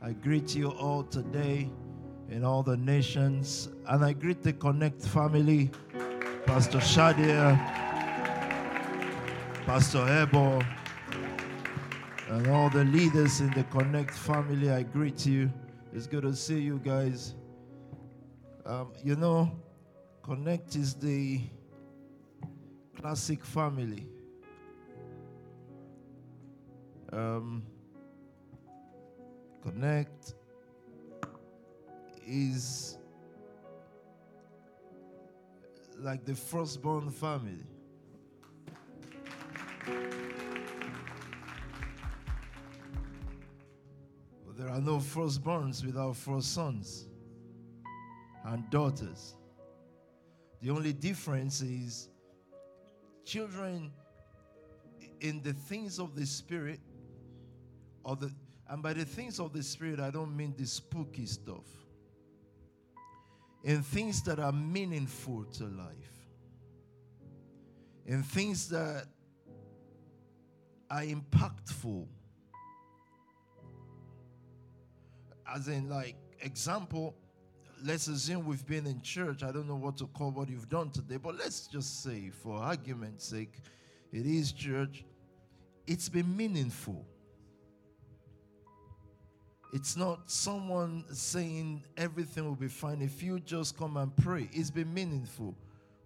I greet you all today in all the nations, and I greet the Connect family, Pastor Shadia, Pastor Ebo, and all the leaders in the Connect family. I greet you. It's good to see you guys. Um, you know, Connect is the classic family. Um, Connect is like the firstborn family. There are no firstborns without first sons and daughters. The only difference is children in the things of the spirit or the and by the things of the spirit I don't mean the spooky stuff. In things that are meaningful to life. In things that are impactful. As in like example let's assume we've been in church. I don't know what to call what you've done today, but let's just say, for argument's sake, it is church. It's been meaningful. It's not someone saying everything will be fine if you just come and pray. It's been meaningful.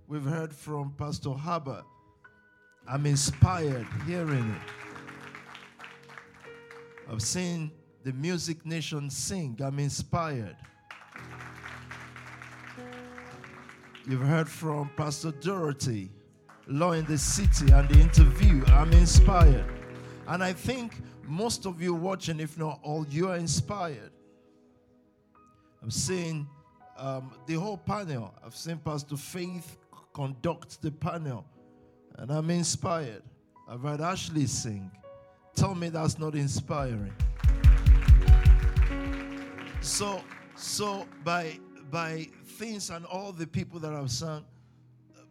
We've heard from Pastor Haber. I'm inspired hearing it. I've seen the Music Nation sing. I'm inspired. You've heard from Pastor Dorothy, Law in the City, and the interview. I'm inspired. And I think most of you watching, if not all, you are inspired. I'm seeing um, the whole panel. I've seen Pastor Faith conduct the panel, and I'm inspired. I've heard Ashley sing. Tell me that's not inspiring. So, so by by things and all the people that I've sung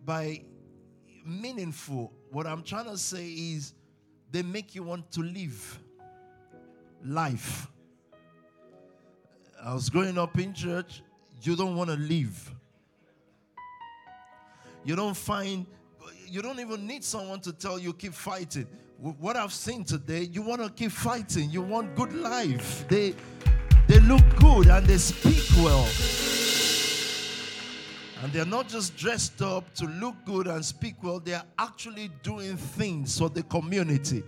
by meaningful. What I'm trying to say is they make you want to live life. I was growing up in church, you don't want to live. You don't find, you don't even need someone to tell you keep fighting. What I've seen today, you want to keep fighting. You want good life. They, they look good and they speak well. And they're not just dressed up to look good and speak well, they're actually doing things for the community.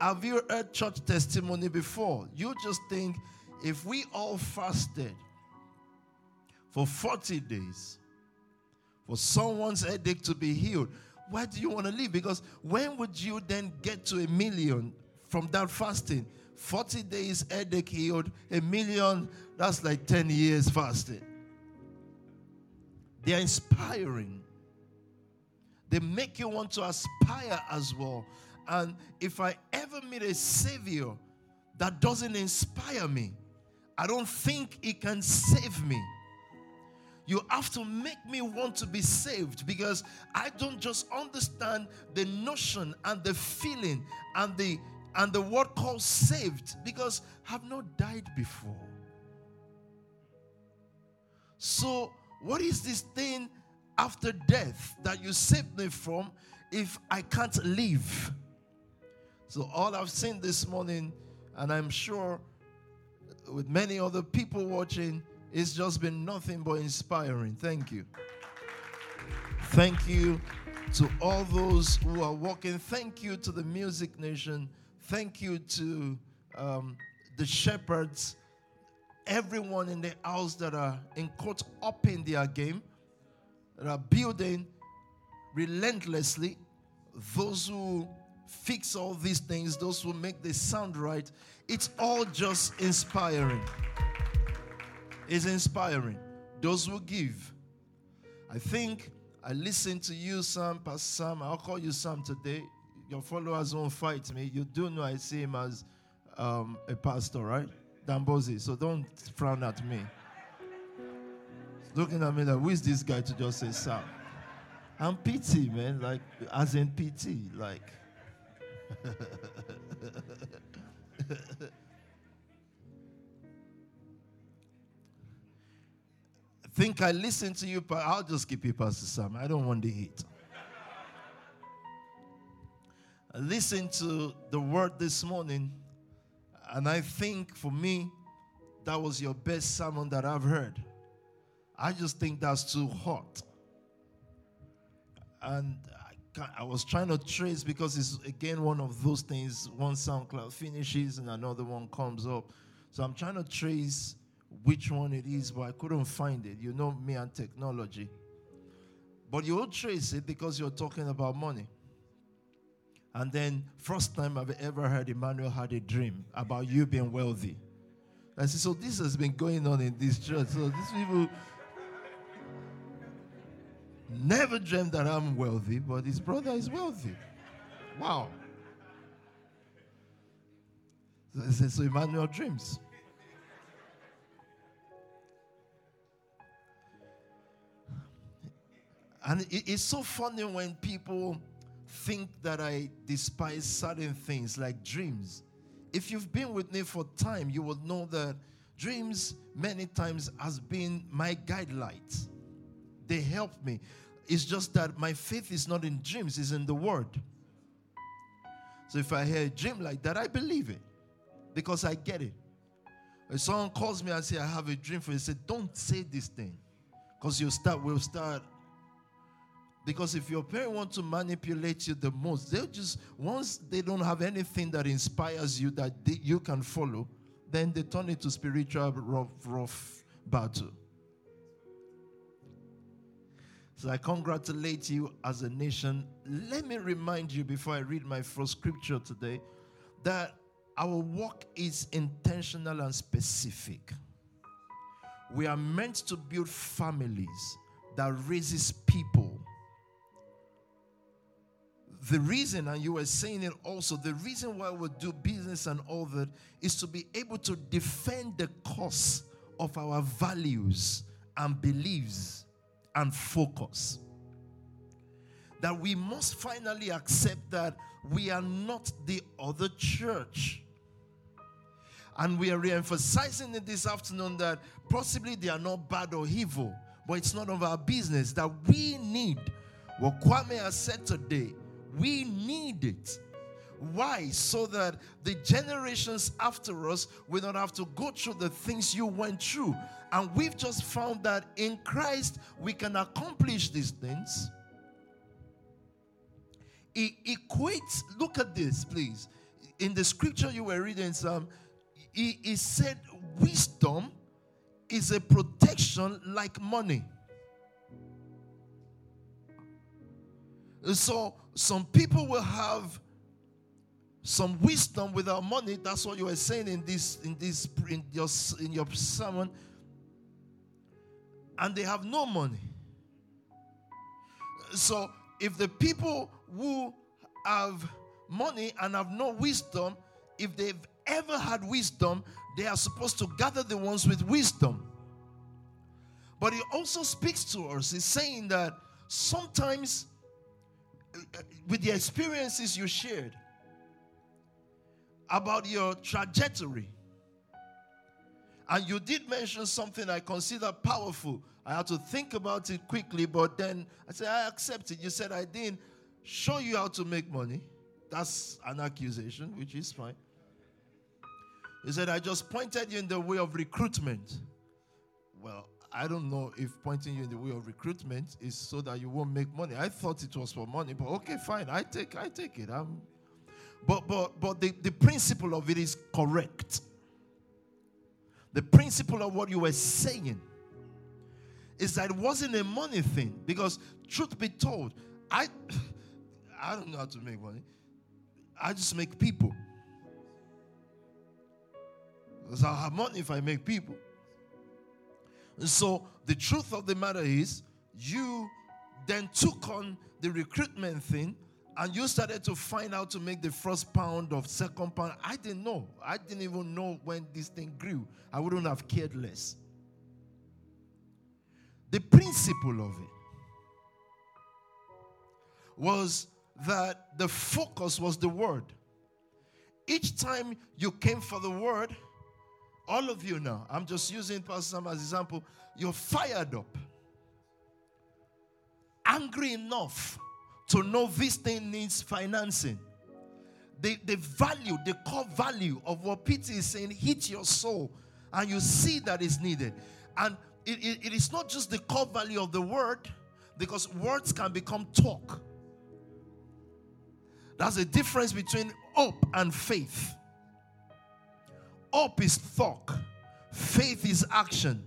Have you heard church testimony before? You just think if we all fasted for 40 days for someone's headache to be healed, why do you want to leave? Because when would you then get to a million from that fasting? 40 days headache healed, a million, that's like 10 years fasting. They are inspiring. They make you want to aspire as well. And if I ever meet a savior that doesn't inspire me, I don't think he can save me. You have to make me want to be saved because I don't just understand the notion and the feeling and the and the word called saved because I've not died before. So what is this thing after death that you saved me from if I can't live? So, all I've seen this morning, and I'm sure with many other people watching, it's just been nothing but inspiring. Thank you. Thank you to all those who are walking. Thank you to the Music Nation. Thank you to um, the shepherds everyone in the house that are in quotes up in their game, that are building relentlessly, those who fix all these things, those who make the sound right, it's all just inspiring. It's inspiring. Those who give. I think I listened to you, Sam, Pastor Sam. I'll call you Sam today. Your followers won't fight me. You do know I see him as um, a pastor, right? Dambozi, so don't frown at me. Looking at me like, who is this guy to just say sir? I'm pity, man, like, as in pity, like. Think I listen to you, but I'll just keep you, Pastor Sam. I don't want the heat. Listen to the word this morning and I think for me, that was your best sermon that I've heard. I just think that's too hot. And I, I was trying to trace because it's again one of those things one SoundCloud finishes and another one comes up. So I'm trying to trace which one it is, but I couldn't find it. You know me and technology. But you'll trace it because you're talking about money. And then, first time I've ever heard Emmanuel had a dream about you being wealthy. I said, so this has been going on in this church. So these people never dreamed that I'm wealthy, but his brother is wealthy. Wow. So I said, so Emmanuel dreams. And it's so funny when people think that I despise certain things like dreams. If you've been with me for time, you will know that dreams many times has been my guide light. They help me. It's just that my faith is not in dreams, it's in the word. So if I hear a dream like that, I believe it because I get it. If someone calls me and say, I have a dream for you, say, don't say this thing. Because you start, we'll start because if your parents want to manipulate you the most, they'll just, once they don't have anything that inspires you that they, you can follow, then they turn it to spiritual rough, rough battle. So I congratulate you as a nation. Let me remind you before I read my first scripture today that our work is intentional and specific. We are meant to build families that raises people the reason, and you were saying it also, the reason why we do business and all that is to be able to defend the cause of our values and beliefs and focus. That we must finally accept that we are not the other church. And we are re emphasizing it this afternoon that possibly they are not bad or evil, but it's none of our business. That we need what Kwame has said today we need it. Why? So that the generations after us will not have to go through the things you went through. And we've just found that in Christ we can accomplish these things. It equates, look at this, please. In the scripture you were reading, some, he, he said, wisdom is a protection like money. So some people will have some wisdom without money. That's what you were saying in this in this in your in your sermon. And they have no money. So if the people who have money and have no wisdom, if they've ever had wisdom, they are supposed to gather the ones with wisdom. But he also speaks to us. He's saying that sometimes with the experiences you shared about your trajectory. And you did mention something I consider powerful. I had to think about it quickly, but then I said, I accept it. You said I didn't show you how to make money. That's an accusation, which is fine. You said, I just pointed you in the way of recruitment. Well, I don't know if pointing you in the way of recruitment is so that you won't make money. I thought it was for money, but okay, fine. I take I take it. I'm, but but but the, the principle of it is correct. The principle of what you were saying is that it wasn't a money thing. Because truth be told, I I don't know how to make money. I just make people. Because I'll have money if I make people. So the truth of the matter is, you then took on the recruitment thing and you started to find out to make the first pound of second pound. I didn't know. I didn't even know when this thing grew. I wouldn't have cared less. The principle of it was that the focus was the word. Each time you came for the word, all of you now, I'm just using Pastor Sam as example, you're fired up, angry enough to know this thing needs financing. The, the value, the core value of what Peter is saying hit your soul, and you see that is needed. And it, it, it is not just the core value of the word, because words can become talk. That's the difference between hope and faith. Hope is thought, faith is action.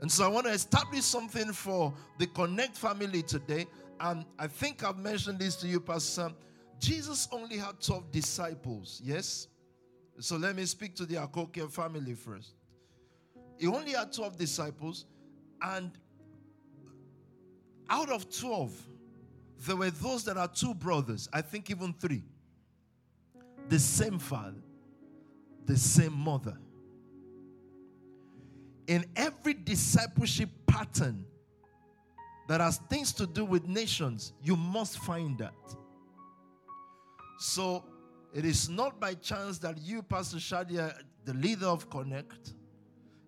And so I want to establish something for the Connect family today. And I think I've mentioned this to you, Pastor Jesus only had 12 disciples, yes? So let me speak to the Akokia family first. He only had 12 disciples, and out of 12, there were those that are two brothers, I think even three. The same father, the same mother. In every discipleship pattern that has things to do with nations, you must find that. So it is not by chance that you, Pastor Shadia, the leader of Connect,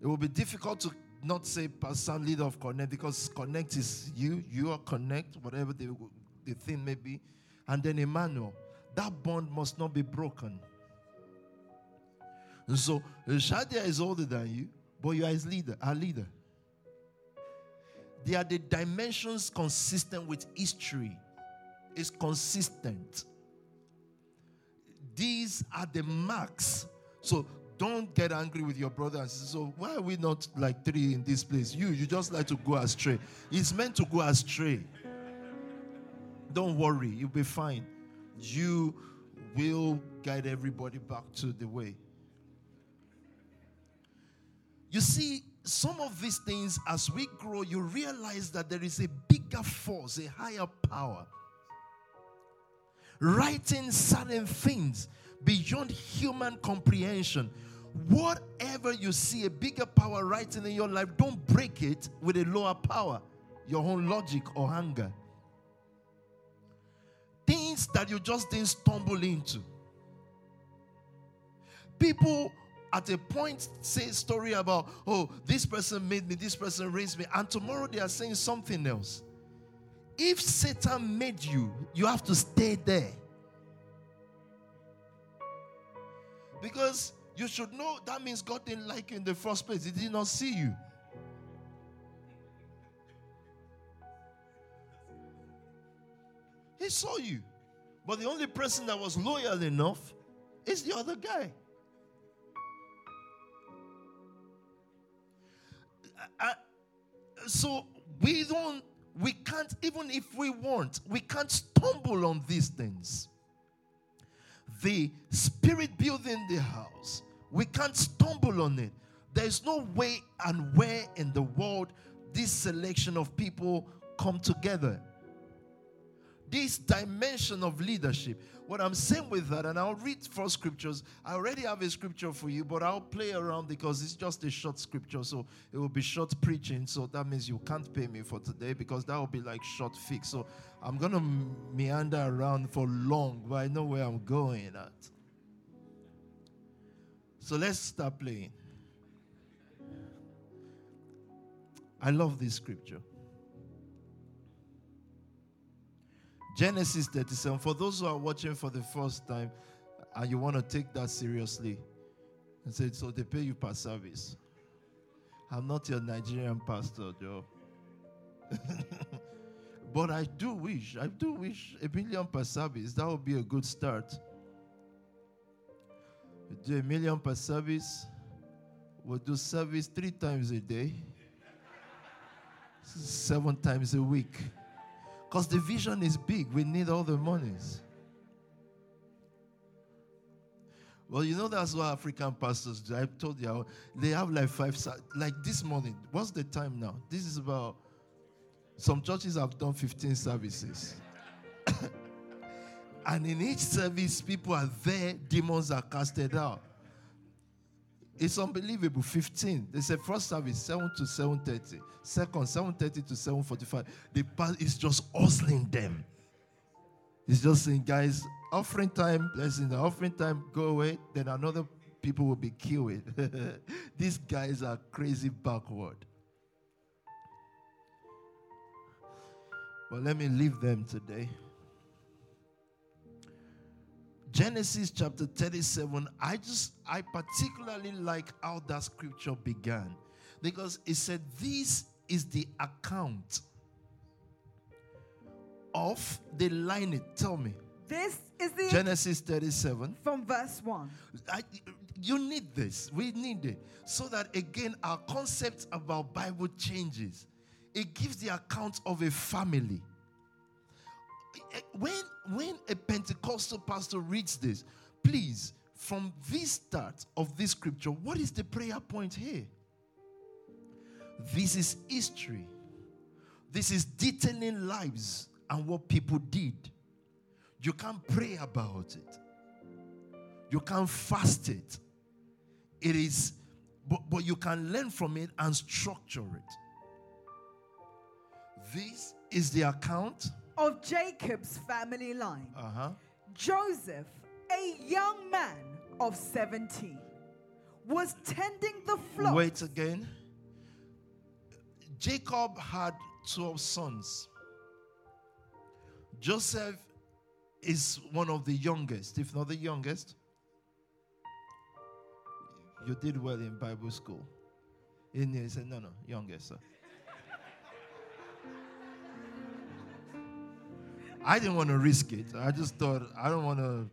it will be difficult to not say Pastor leader of Connect because Connect is you, you are Connect, whatever the, the thing may be. And then Emmanuel, that bond must not be broken. And so euh, Shadia is older than you, but you are his leader, our leader. They are the dimensions consistent with history. It's consistent. These are the marks. So don't get angry with your brother and sister. So why are we not like three in this place? You, you just like to go astray. It's meant to go astray. Don't worry, you'll be fine. You will guide everybody back to the way. You see, some of these things, as we grow, you realize that there is a bigger force, a higher power, writing certain things beyond human comprehension. Whatever you see a bigger power writing in your life, don't break it with a lower power, your own logic or anger things that you just didn't stumble into. People at a point say story about, oh, this person made me, this person raised me, and tomorrow they are saying something else. If Satan made you, you have to stay there. Because you should know that means God didn't like you in the first place, He did not see you. He saw you. But the only person that was loyal enough is the other guy. Uh, so we don't, we can't, even if we want, we can't stumble on these things. The spirit building the house, we can't stumble on it. There's no way and where in the world this selection of people come together this dimension of leadership. What I'm saying with that, and I'll read four scriptures. I already have a scripture for you, but I'll play around because it's just a short scripture. So it will be short preaching. So that means you can't pay me for today because that will be like short fix. So I'm to meander around for long, but I know where I'm going at. So let's start playing. I love this scripture. Genesis 37. For those who are watching for the first time and you want to take that seriously, and say, so they pay you per service. I'm not your Nigerian pastor, Joe. but I do wish, I do wish a million per service. That would be a good start. We do a million per service. We'll do service three times a day, seven times a week. Because the vision is big. We need all the monies. Well, you know that's what African pastors do. I told you they have like five like this morning. What's the time now? This is about some churches have done 15 services. and in each service, people are there, demons are casted out. It's unbelievable. 15. They said first service 7 to 7:30. Second 7:30 to 7:45. The past is just hustling them. It's just saying, guys, offering time, blessing the offering time, go away. Then another people will be killed. These guys are crazy backward. But let me leave them today. Genesis chapter 37, I just, I particularly like how that scripture began because it said, This is the account of the line. Tell me. This is the Genesis 37. from verse 1. I, you need this. We need it. So that again, our concept about Bible changes. It gives the account of a family. Eh, when, when a Pentecostal pastor reads this, please, from this start of this scripture, what is the prayer point here? This is history. This is detailing lives and what people did. You can't pray about it. You can't fast it. It is, but, but you can learn from it and structure it. This is the account of Jacob's family line. Uh-huh. Joseph, a young man of 17, was tending the flock. Wait again. Jacob had 12 sons. Joseph is one of the youngest, if not the youngest. You did well in Bible school. In he said, No, no, youngest, sir. I didn't want to risk it. I just thought, I don't want to.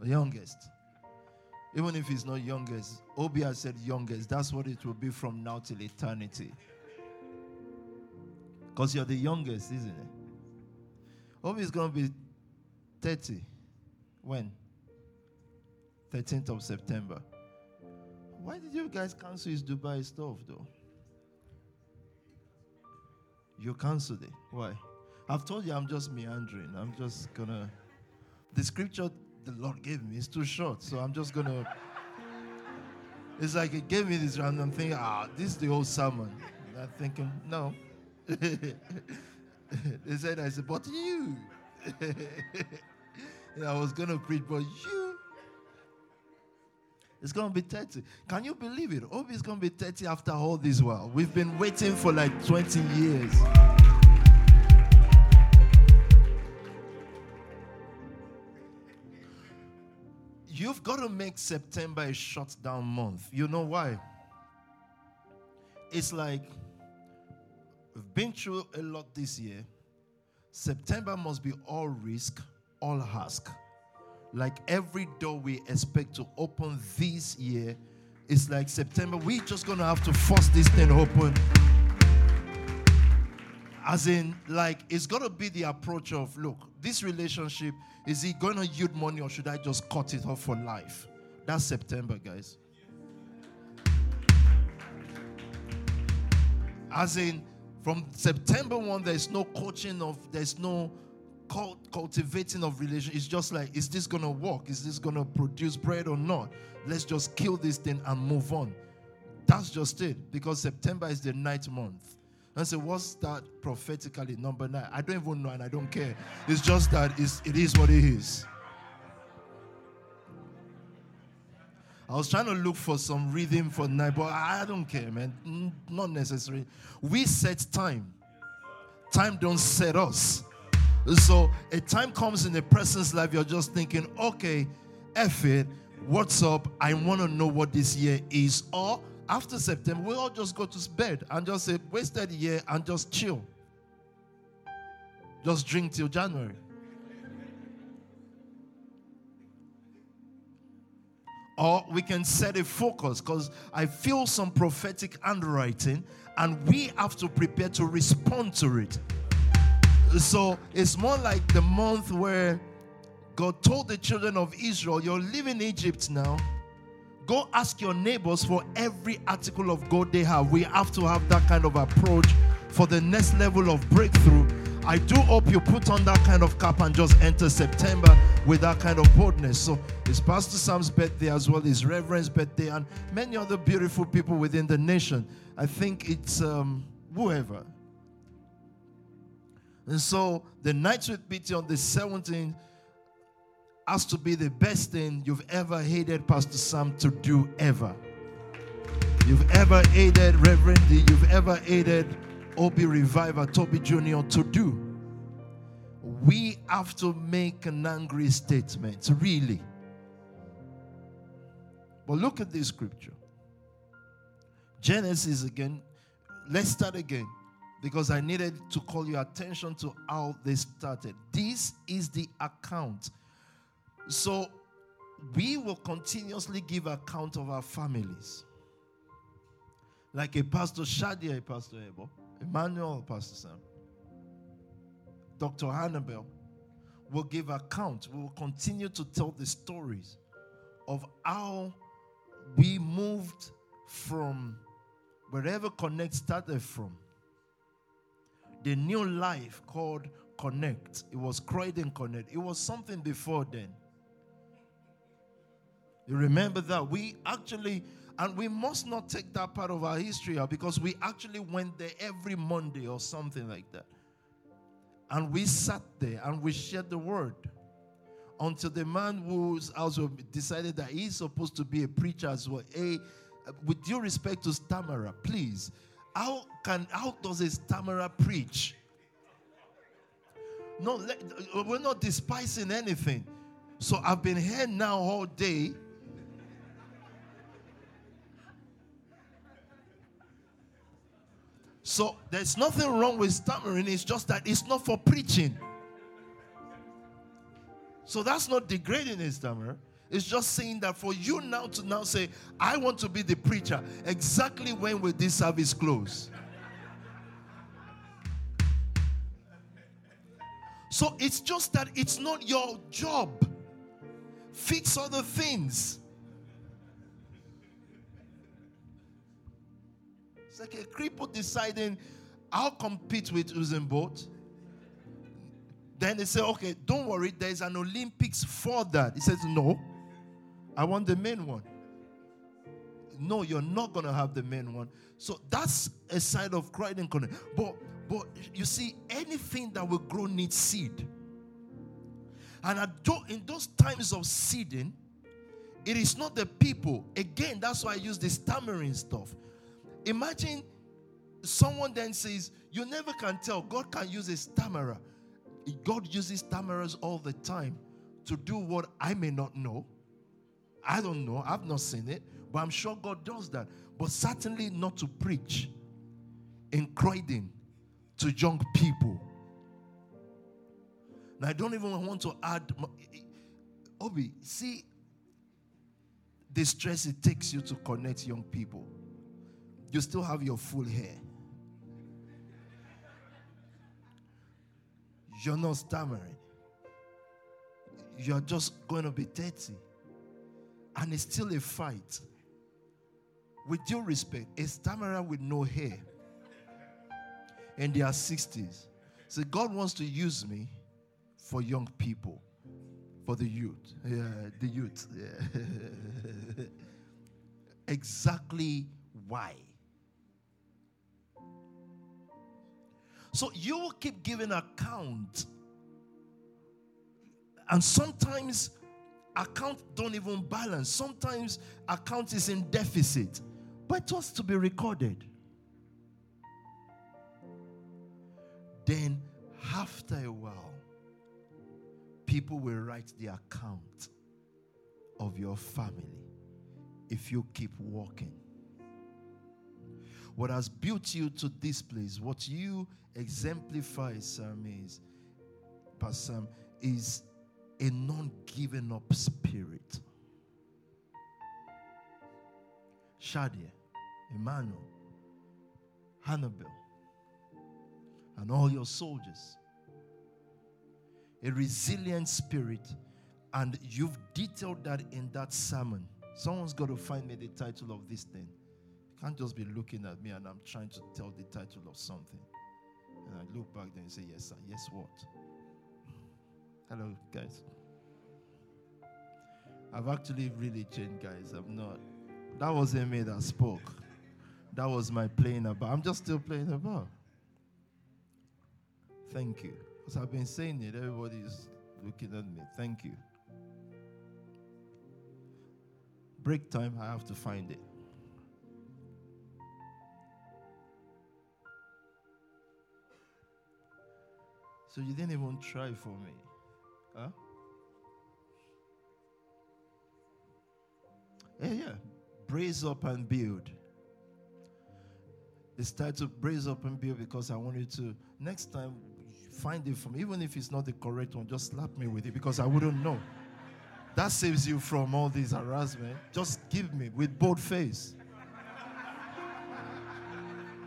The youngest. Even if he's not youngest, Obi has said youngest. That's what it will be from now till eternity. Because you're the youngest, isn't it? Obi is going to be 30. When? 13th of September. Why did you guys cancel his Dubai stuff, though? You canceled it. Why? I've told you I'm just meandering. I'm just gonna. The scripture the Lord gave me is too short, so I'm just gonna. It's like it gave me this random thing. Ah, this is the whole sermon. And I'm thinking, no. they said, I said, but you. I was gonna preach, but you. It's gonna be 30. Can you believe it? Obi is gonna be 30 after all this while. We've been waiting for like 20 years. You've got to make September a shutdown month. You know why? It's like we've been through a lot this year. September must be all risk, all ask. Like every door we expect to open this year, it's like September. We're just gonna have to force this thing open. As in, like, it's gonna be the approach of look, this relationship, is it gonna yield money or should I just cut it off for life? That's September, guys. As in, from September 1, there's no coaching of, there's no cult, cultivating of relation. It's just like, is this gonna work? Is this gonna produce bread or not? Let's just kill this thing and move on. That's just it. Because September is the ninth month. And say, what's that prophetically? Number nine. I don't even know and I don't care. It's just that it's, it is what it is. I was trying to look for some rhythm for night, but I don't care, man. Not necessary. We set time. Time don't set us. So a time comes in a person's life, you're just thinking, okay, F it, what's up? I want to know what this year is. Or after September, we all just go to bed and just say, wasted year and just chill. Just drink till January. Or we can set a focus because I feel some prophetic handwriting and we have to prepare to respond to it. So it's more like the month where God told the children of Israel, You're living in Egypt now Go ask your neighbors for every article of gold they have. We have to have that kind of approach for the next level of breakthrough. I do hope you put on that kind of cap and just enter September with that kind of boldness. So it's Pastor Sam's birthday as well, his Reverend's birthday, and many other beautiful people within the nation. I think it's um, whoever. And so the night with BT on the 17th has to be the best thing you've ever hated Pastor Sam to do ever. You've ever aided Reverend D, you've ever aided Obi Reviver, Toby Jr. to do. We have to make an angry statement, really. But look at this scripture Genesis again. Let's start again because I needed to call your attention to how they started. This is the account. So we will continuously give account of our families. Like a Pastor Shadia, a Pastor Ebo, Emmanuel, Pastor Sam, Dr. Hannibal will give account. We will continue to tell the stories of how we moved from wherever Connect started from. The new life called Connect. It was Croydon Connect. It was something before then. You remember that? We actually, and we must not take that part of our history out because we actually went there every Monday or something like that. And we sat there and we shared the word until the man who's also decided that he's supposed to be a preacher as well. Hey, with due respect to stammerer, please, how can how does a stammerer preach? No, let, we're not despising anything. So I've been here now all day. So there's nothing wrong with stammering, it's just that it's not for preaching. So that's not degrading a stammerer. It's just saying that for you now to now say, I want to be the preacher, exactly when will this service close? So it's just that it's not your job. Fix other things. It's like a cripple deciding, I'll compete with Usain Bolt. Then they say, okay, don't worry, there's an Olympics for that. He says, no, I want the main one. No, you're not going to have the main one. So that's a side of Croydon Connect. But, but you see, anything that will grow needs seed. And I do. in those times of seeding, it is not the people. Again, that's why I use the stammering stuff. Imagine someone then says, You never can tell. God can use a stammerer. God uses stammerers all the time to do what I may not know. I don't know. I've not seen it. But I'm sure God does that. But certainly not to preach in Croydon to young people. Now, I don't even want to add. Obi, see the stress it takes you to connect young people. You still have your full hair. You're not stammering. You're just going to be 30. And it's still a fight. With due respect, a stammerer with no hair in their 60s. So God wants to use me for young people, for the youth. Yeah, the youth. Yeah. exactly why. So you will keep giving account. And sometimes account don't even balance. Sometimes account is in deficit. But it was to be recorded. Then after a while, people will write the account of your family if you keep walking. What has built you to this place, what you exemplify, Sam, is, Pastor is a non giving up spirit. Shadia, Emmanuel, Hannibal, and all your soldiers. A resilient spirit, and you've detailed that in that sermon. Someone's got to find me the title of this thing. You can't just be looking at me and I'm trying to tell the title of something. And I look back there and say, Yes, sir. Yes, what? Hello, guys. I've actually really changed, guys. I'm not. That wasn't me that spoke. That was my playing about. I'm just still playing about. Thank you. Because I've been saying it. Everybody's looking at me. Thank you. break time, I have to find it. So you didn't even try for me. Huh? Yeah, yeah. Brace up and build. It's time to brace up and build because I want you to next time find it for me. Even if it's not the correct one, just slap me with it because I wouldn't know. That saves you from all this harassment. Just give me with bold face.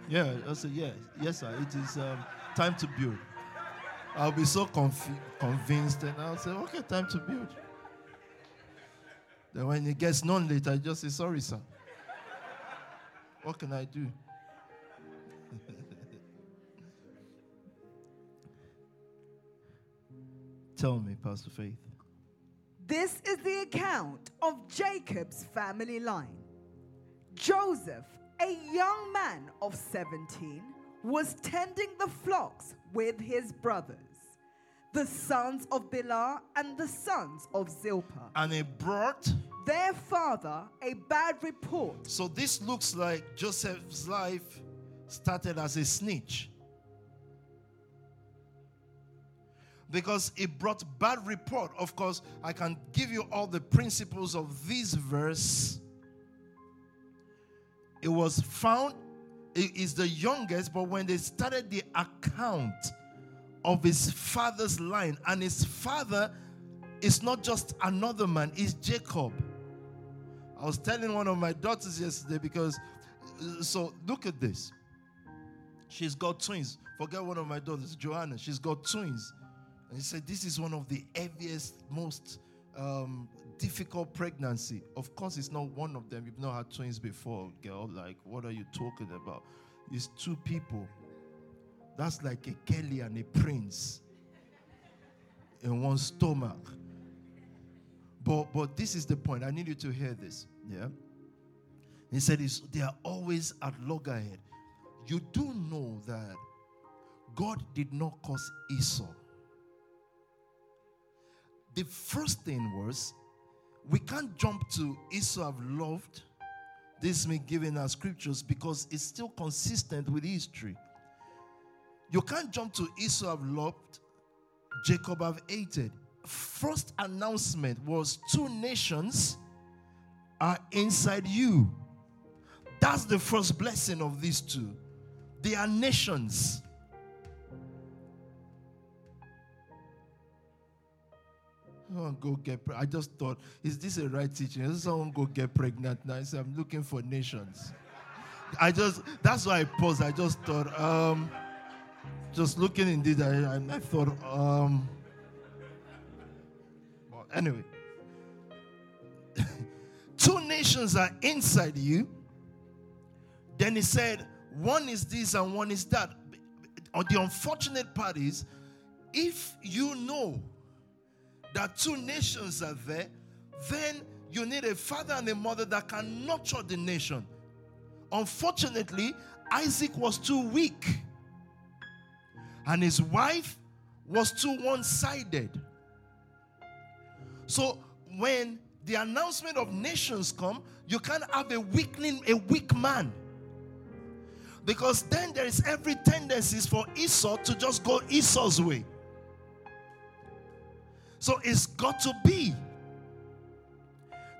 Yeah, I said, yes, yes, sir. It is um, time to build. I'll be so conf- convinced, and I'll say, okay, time to build. Then when it gets known later, I just say, sorry, sir. What can I do? Tell me, Pastor Faith. This is the account of Jacob's family line. Joseph, a young man of 17, was tending the flocks with his brothers, the sons of Bilhah and the sons of Zilpah. And he brought. Their father a bad report. So this looks like Joseph's life started as a snitch. because it brought bad report. Of course, I can give you all the principles of this verse. It was found, it is the youngest, but when they started the account of his father's line, and his father is not just another man, is Jacob. I was telling one of my daughters yesterday because, so look at this. She's got twins. Forget one of my daughters, Joanna. She's got twins. And he said, This is one of the heaviest, most um, difficult pregnancy. Of course, it's not one of them. You've not had twins before, girl. Like, what are you talking about? It's two people. That's like a Kelly and a prince in one stomach. But but this is the point. I need you to hear this. Yeah. He said they are always at loggerhead. You do know that God did not cause Esau the first thing was we can't jump to Esau have loved. This me giving our scriptures because it's still consistent with history. You can't jump to Esau have loved, Jacob have hated. First announcement was two nations are inside you. That's the first blessing of these two. They are nations. Go get. Pre- I just thought, is this a right teaching? Is someone go get pregnant now? I said, I'm looking for nations. I just that's why I paused. I just thought, um, just looking indeed, I, I, I thought, um, but anyway, two nations are inside you. Then he said, one is this and one is that. The unfortunate part is, if you know that two nations are there, then you need a father and a mother that can nurture the nation. Unfortunately, Isaac was too weak, and his wife was too one sided. So, when the announcement of nations come, you can't have a weakling, a weak man. Because then there is every tendency for Esau to just go Esau's way. So it's got to be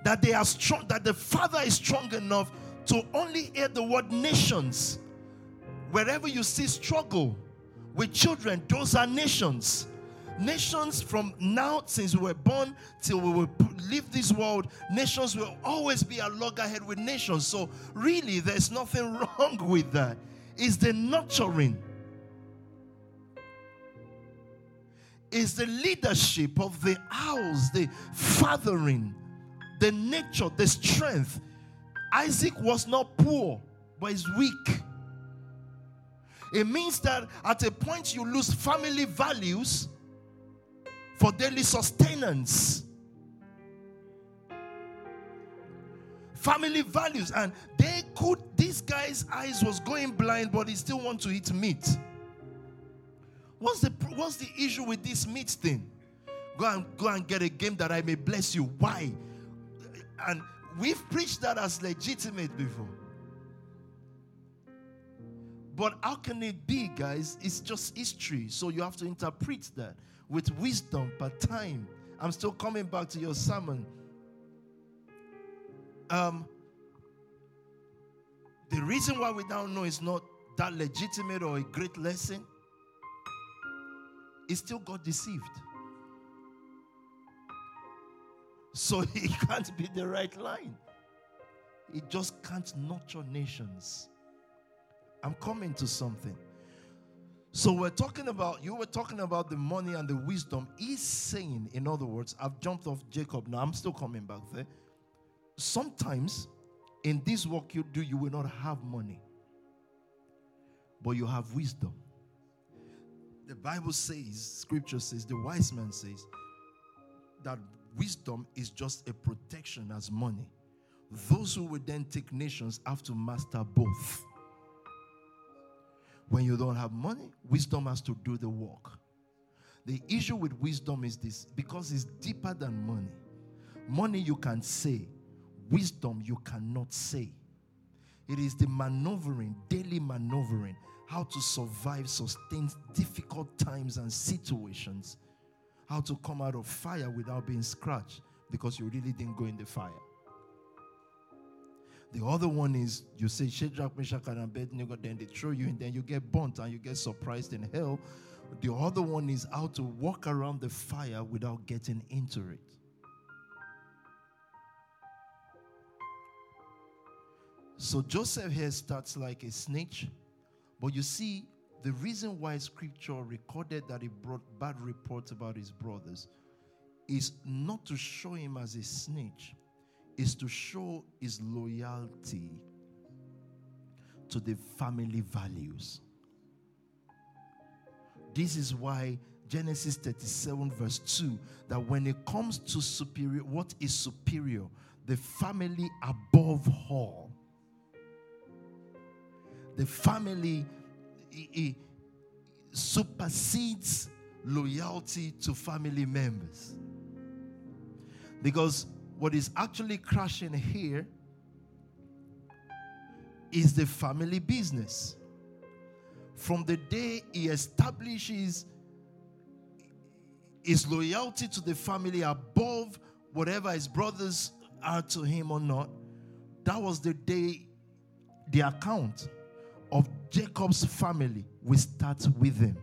that they are strong, that the father is strong enough to only hear the word nations. Wherever you see struggle with children, those are nations. Nations from now, since we were born till we will leave this world, nations will always be a loggerhead with nations. So, really, there's nothing wrong with that. It's the nurturing is the leadership of the house, the fathering, the nature, the strength. Isaac was not poor, but he's weak. It means that at a point you lose family values for daily sustenance. Family values, and they could, this guy's eyes was going blind, but he still want to eat meat. What's the what's the issue with this meat thing? Go and go and get a game that I may bless you. Why? And We've preached that as legitimate before. But how can it be, guys? It's just history. So you have to interpret that with wisdom per time. I'm still coming back to your sermon. Um, the reason why we now know is not that legitimate or a great lesson he still got deceived. So he can't be the right line. He just can't nurture nations. I'm coming to something. So we're talking about, you were talking about the money and the wisdom. He's saying, in other words, I've jumped off Jacob now, I'm still coming back there. Sometimes in this work you do, you will not have money, but you have wisdom. The Bible says, scripture says, the wise man says that wisdom is just a protection as money. Those who will then take nations have to master both. When you don't have money, wisdom has to do the work. The issue with wisdom is this because it's deeper than money. Money you can say, wisdom you cannot say. It is the maneuvering, daily maneuvering, how to survive, sustain difficult times and situations, how to come out of fire without being scratched because you really didn't go in the fire. The other one is you say Shadrach, Meshach, and Abednego, then they throw you and then you get burnt and you get surprised in hell. The other one is how to walk around the fire without getting into it. So Joseph here starts like a snitch, but you see, the reason why scripture recorded that he brought bad reports about his brothers is not to show him as a snitch, is to show his loyalty to the family values. This is why Genesis 37, verse 2, that when it comes to superior, what is superior? The family above all. The family supersedes loyalty to family members. Because what is actually crashing here is the family business. From the day he establishes his loyalty to the family above whatever his brothers are to him or not, that was the day the account of Jacob's family will start with him.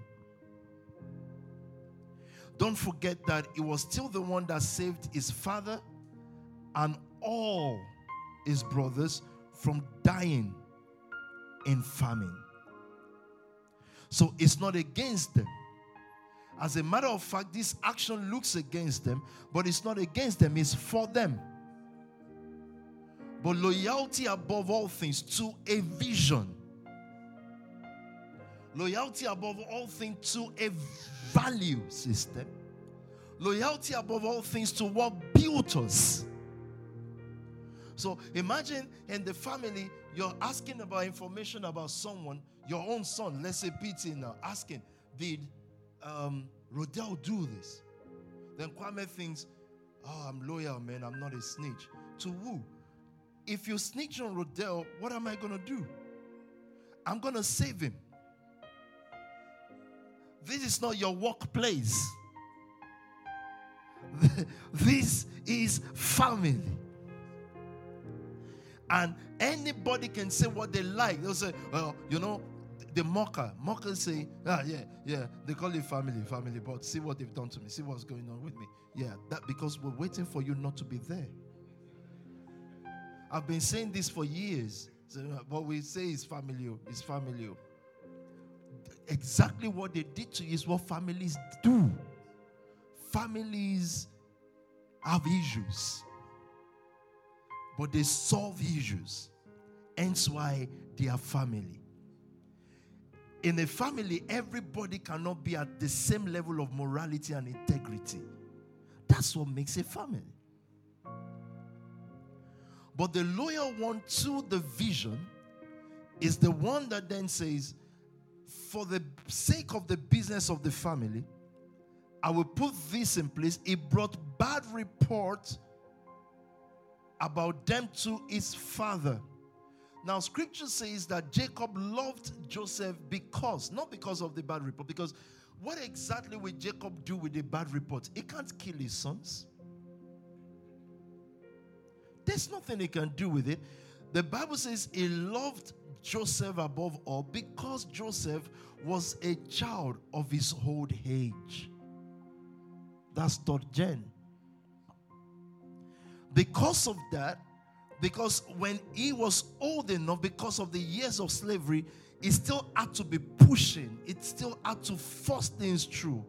Don't forget that he was still the one that saved his father and all his brothers from dying in famine. So it's not against them. As a matter of fact, this action looks against them, but it's not against them, it's for them. But loyalty above all things to a vision Loyalty above all things to a value system. Loyalty above all things to what built us. So imagine in the family, you're asking about information about someone, your own son, let's say Pete now, asking, did um, Rodell do this? Then Kwame thinks, oh, I'm loyal, man, I'm not a snitch. To who? If you snitch on Rodell, what am I going to do? I'm going to save him. This is not your workplace. This is family. And anybody can say what they like. They'll say, well, you know, the mocker. Mockers say, ah, yeah, yeah, they call it family, family, but see what they've done to me. See what's going on with me. Yeah, that because we're waiting for you not to be there. I've been saying this for years. So what we say is family, is family exactly what they did to you is what families do. Families have issues, but they solve issues. Hence why they are family. In a family, everybody cannot be at the same level of morality and integrity. That's what makes a family. But the loyal one to the vision is the one that then says, for the sake of the business of the family, I will put this in place. It brought bad report about them to his father. Now, scripture says that Jacob loved Joseph because, not because of the bad report, because what exactly will Jacob do with the bad report? He can't kill his sons. There's nothing he can do with it. The Bible says he loved Joseph above all because Joseph was a child of his old age. That's third gen. Because of that, because when he was old enough, because of the years of slavery, he still had to be pushing, it still had to force things through.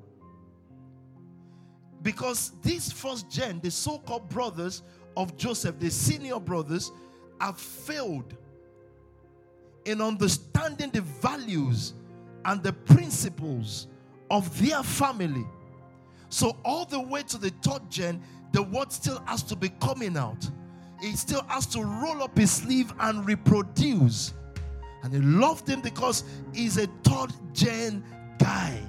Because these first gen, the so called brothers of Joseph, the senior brothers, have failed in understanding the values and the principles of their family. So, all the way to the third gen, the word still has to be coming out. He still has to roll up his sleeve and reproduce. And he loved him because he's a third gen guy.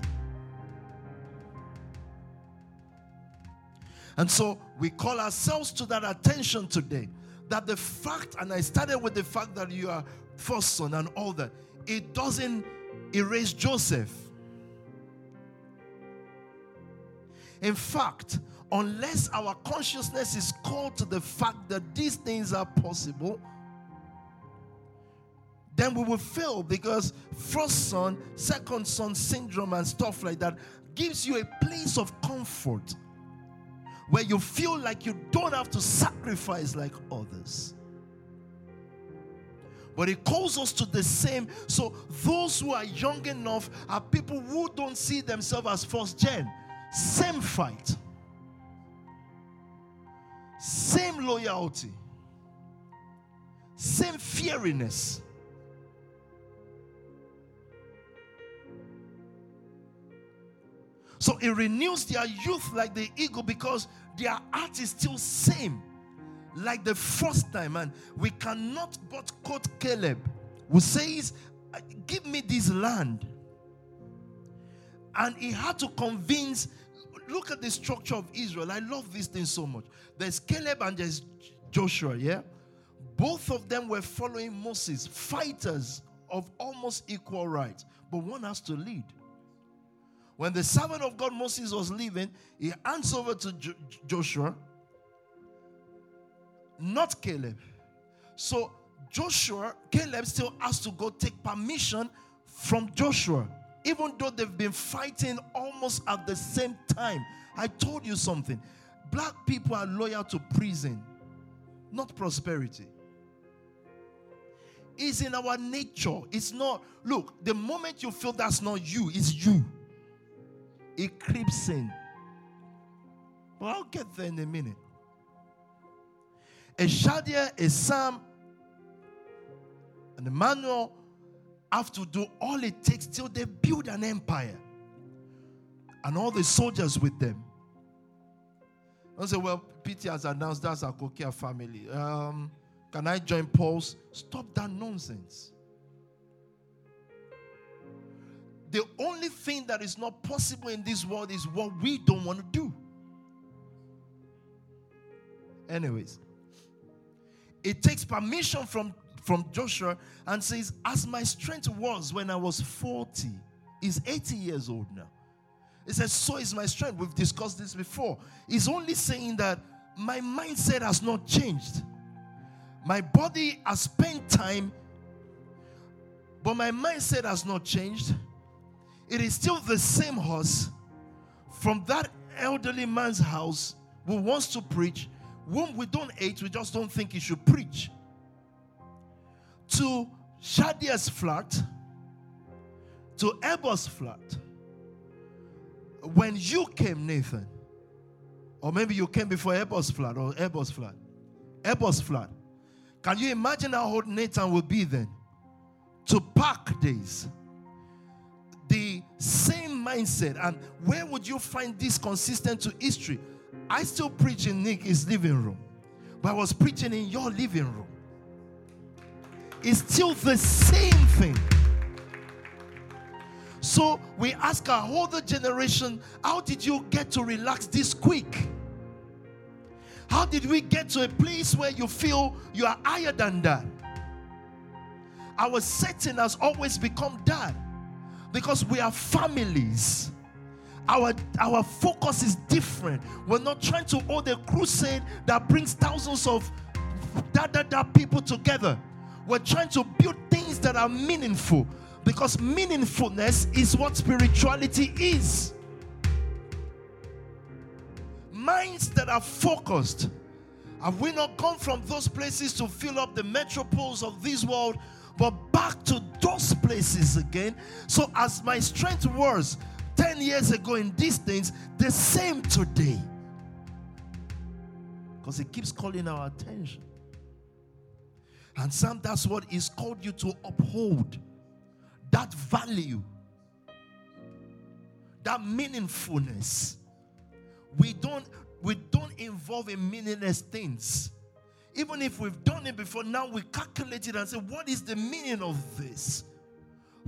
And so we call ourselves to that attention today. That the fact, and I started with the fact that you are first son and all that, it doesn't erase Joseph. In fact, unless our consciousness is called to the fact that these things are possible, then we will fail because first son, second son syndrome, and stuff like that gives you a place of comfort where you feel like you don't have to sacrifice like others. But it calls us to the same. So, those who are young enough are people who don't see themselves as first gen. Same fight, same loyalty, same feariness. So it renews their youth like the eagle because their heart is still same like the first time. And we cannot but quote Caleb, who says, Give me this land. And he had to convince, look at the structure of Israel. I love this thing so much. There's Caleb and there's Joshua, yeah? Both of them were following Moses, fighters of almost equal rights, but one has to lead. When the servant of God Moses was leaving, he hands over to jo- Joshua, not Caleb. So Joshua, Caleb still has to go take permission from Joshua, even though they've been fighting almost at the same time. I told you something. Black people are loyal to prison, not prosperity. It's in our nature. It's not, look, the moment you feel that's not you, it's you it creeps in. But I'll get there in a minute. A Shadia, a Sam, and Emmanuel have to do all it takes till they build an empire. And all the soldiers with them. I say, well, Peter has announced that's our Kokia family. Um, can I join Paul's? Stop that nonsense. the only thing that is not possible in this world is what we don't want to do. Anyways, it takes permission from, from Joshua and says, As my strength was when I was 40, he's 80 years old now. He says, So is my strength. We've discussed this before. He's only saying that my mindset has not changed. My body has spent time, but my mindset has not changed it is still the same horse from that elderly man's house who wants to preach, whom we don't hate, we just don't think he should preach, to Shadia's flat, to Eber's flat. When you came, Nathan, or maybe you came before Eber's flat or Eber's flat, Eber's flat. Can you imagine how old Nathan will be then? To park days the same mindset. And where would you find this consistent to history? I still preach in Nick's living room, but I was preaching in your living room. It's still the same thing. So we ask our older generation, how did you get to relax this quick? How did we get to a place where you feel you are higher than that? Our setting has always become that because we are families. Our, our focus is different. We're not trying to hold a crusade that brings thousands of da da da people together. We're trying to build things that are meaningful because meaningfulness is what spirituality is. Minds that are focused. Have we not gone from those places to fill up the metropoles of this world, but back to those places again? So, as my strength was 10 years ago in these things, the same today. Because it keeps calling our attention. And some that's what is called you to uphold that value, that meaningfulness. We don't we don't involve in meaningless things. Even if we've done it before, now we calculate it and say, what is the meaning of this?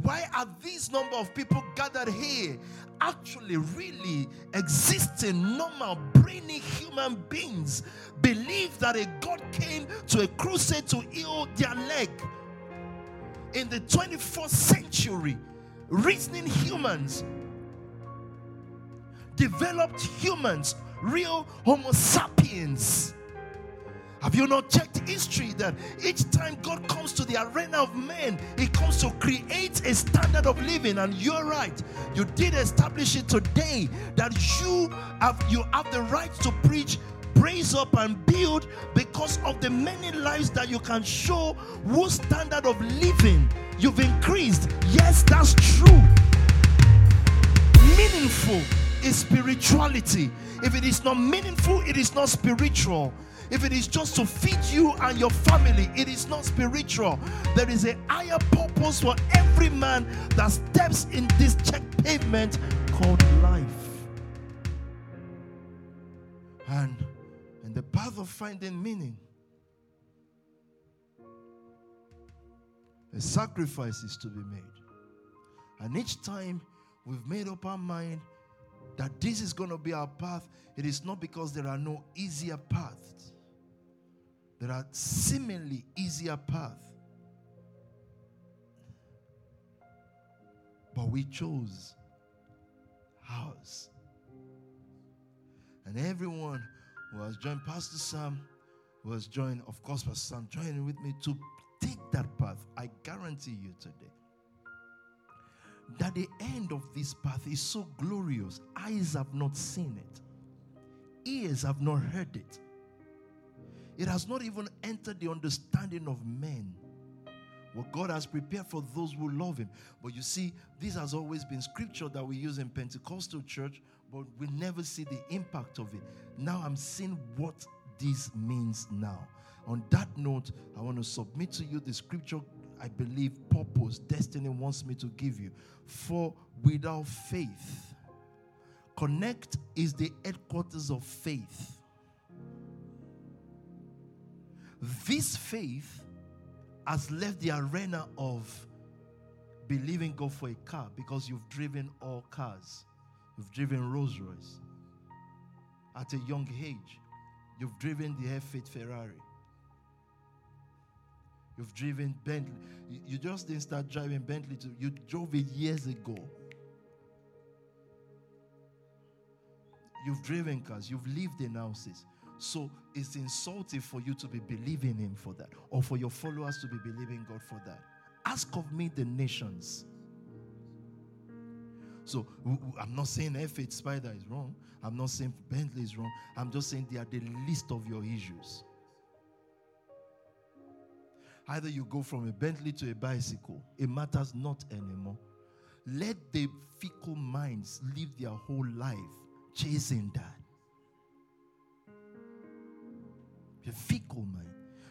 Why are these number of people gathered here actually really existing normal brainy human beings? Believe that a God came to a crusade to heal their leg in the 21st century. Reasoning humans developed humans real homo sapiens have you not checked history that each time God comes to the arena of men, He comes to create a standard of living? And you're right, you did establish it today that you have you have the right to preach, praise up, and build because of the many lives that you can show whose standard of living you've increased. Yes, that's true. Meaningful is spirituality. If it is not meaningful, it is not spiritual. If it is just to feed you and your family, it is not spiritual. There is a higher purpose for every man that steps in this check pavement called life. And in the path of finding meaning, a sacrifice is to be made. And each time we've made up our mind that this is going to be our path, it is not because there are no easier paths. There are seemingly easier paths. But we chose ours. And everyone who has joined Pastor Sam, who has joined, of course, Pastor Sam, joining with me to take that path. I guarantee you today that the end of this path is so glorious. Eyes have not seen it, ears have not heard it it has not even entered the understanding of men. What God has prepared for those who love Him. But you see, this has always been scripture that we use in Pentecostal church, but we never see the impact of it. Now I'm seeing what this means now. On that note, I want to submit to you the scripture I believe purpose, destiny wants me to give you. For without faith, connect is the headquarters of faith. This faith has left the arena of believing God for a car because you've driven all cars. You've driven Rolls Royce. At a young age, you've driven the F8 Ferrari. You've driven Bentley. You just didn't start driving Bentley, to, you drove it years ago. You've driven cars, you've lived in houses. So it's insulting for you to be believing Him for that, or for your followers to be believing God for that. Ask of me the nations. So I'm not saying F8 Spider is wrong. I'm not saying Bentley is wrong. I'm just saying they are the least of your issues. Either you go from a Bentley to a bicycle, it matters not anymore. Let the fickle minds live their whole life chasing that. A fickle mind.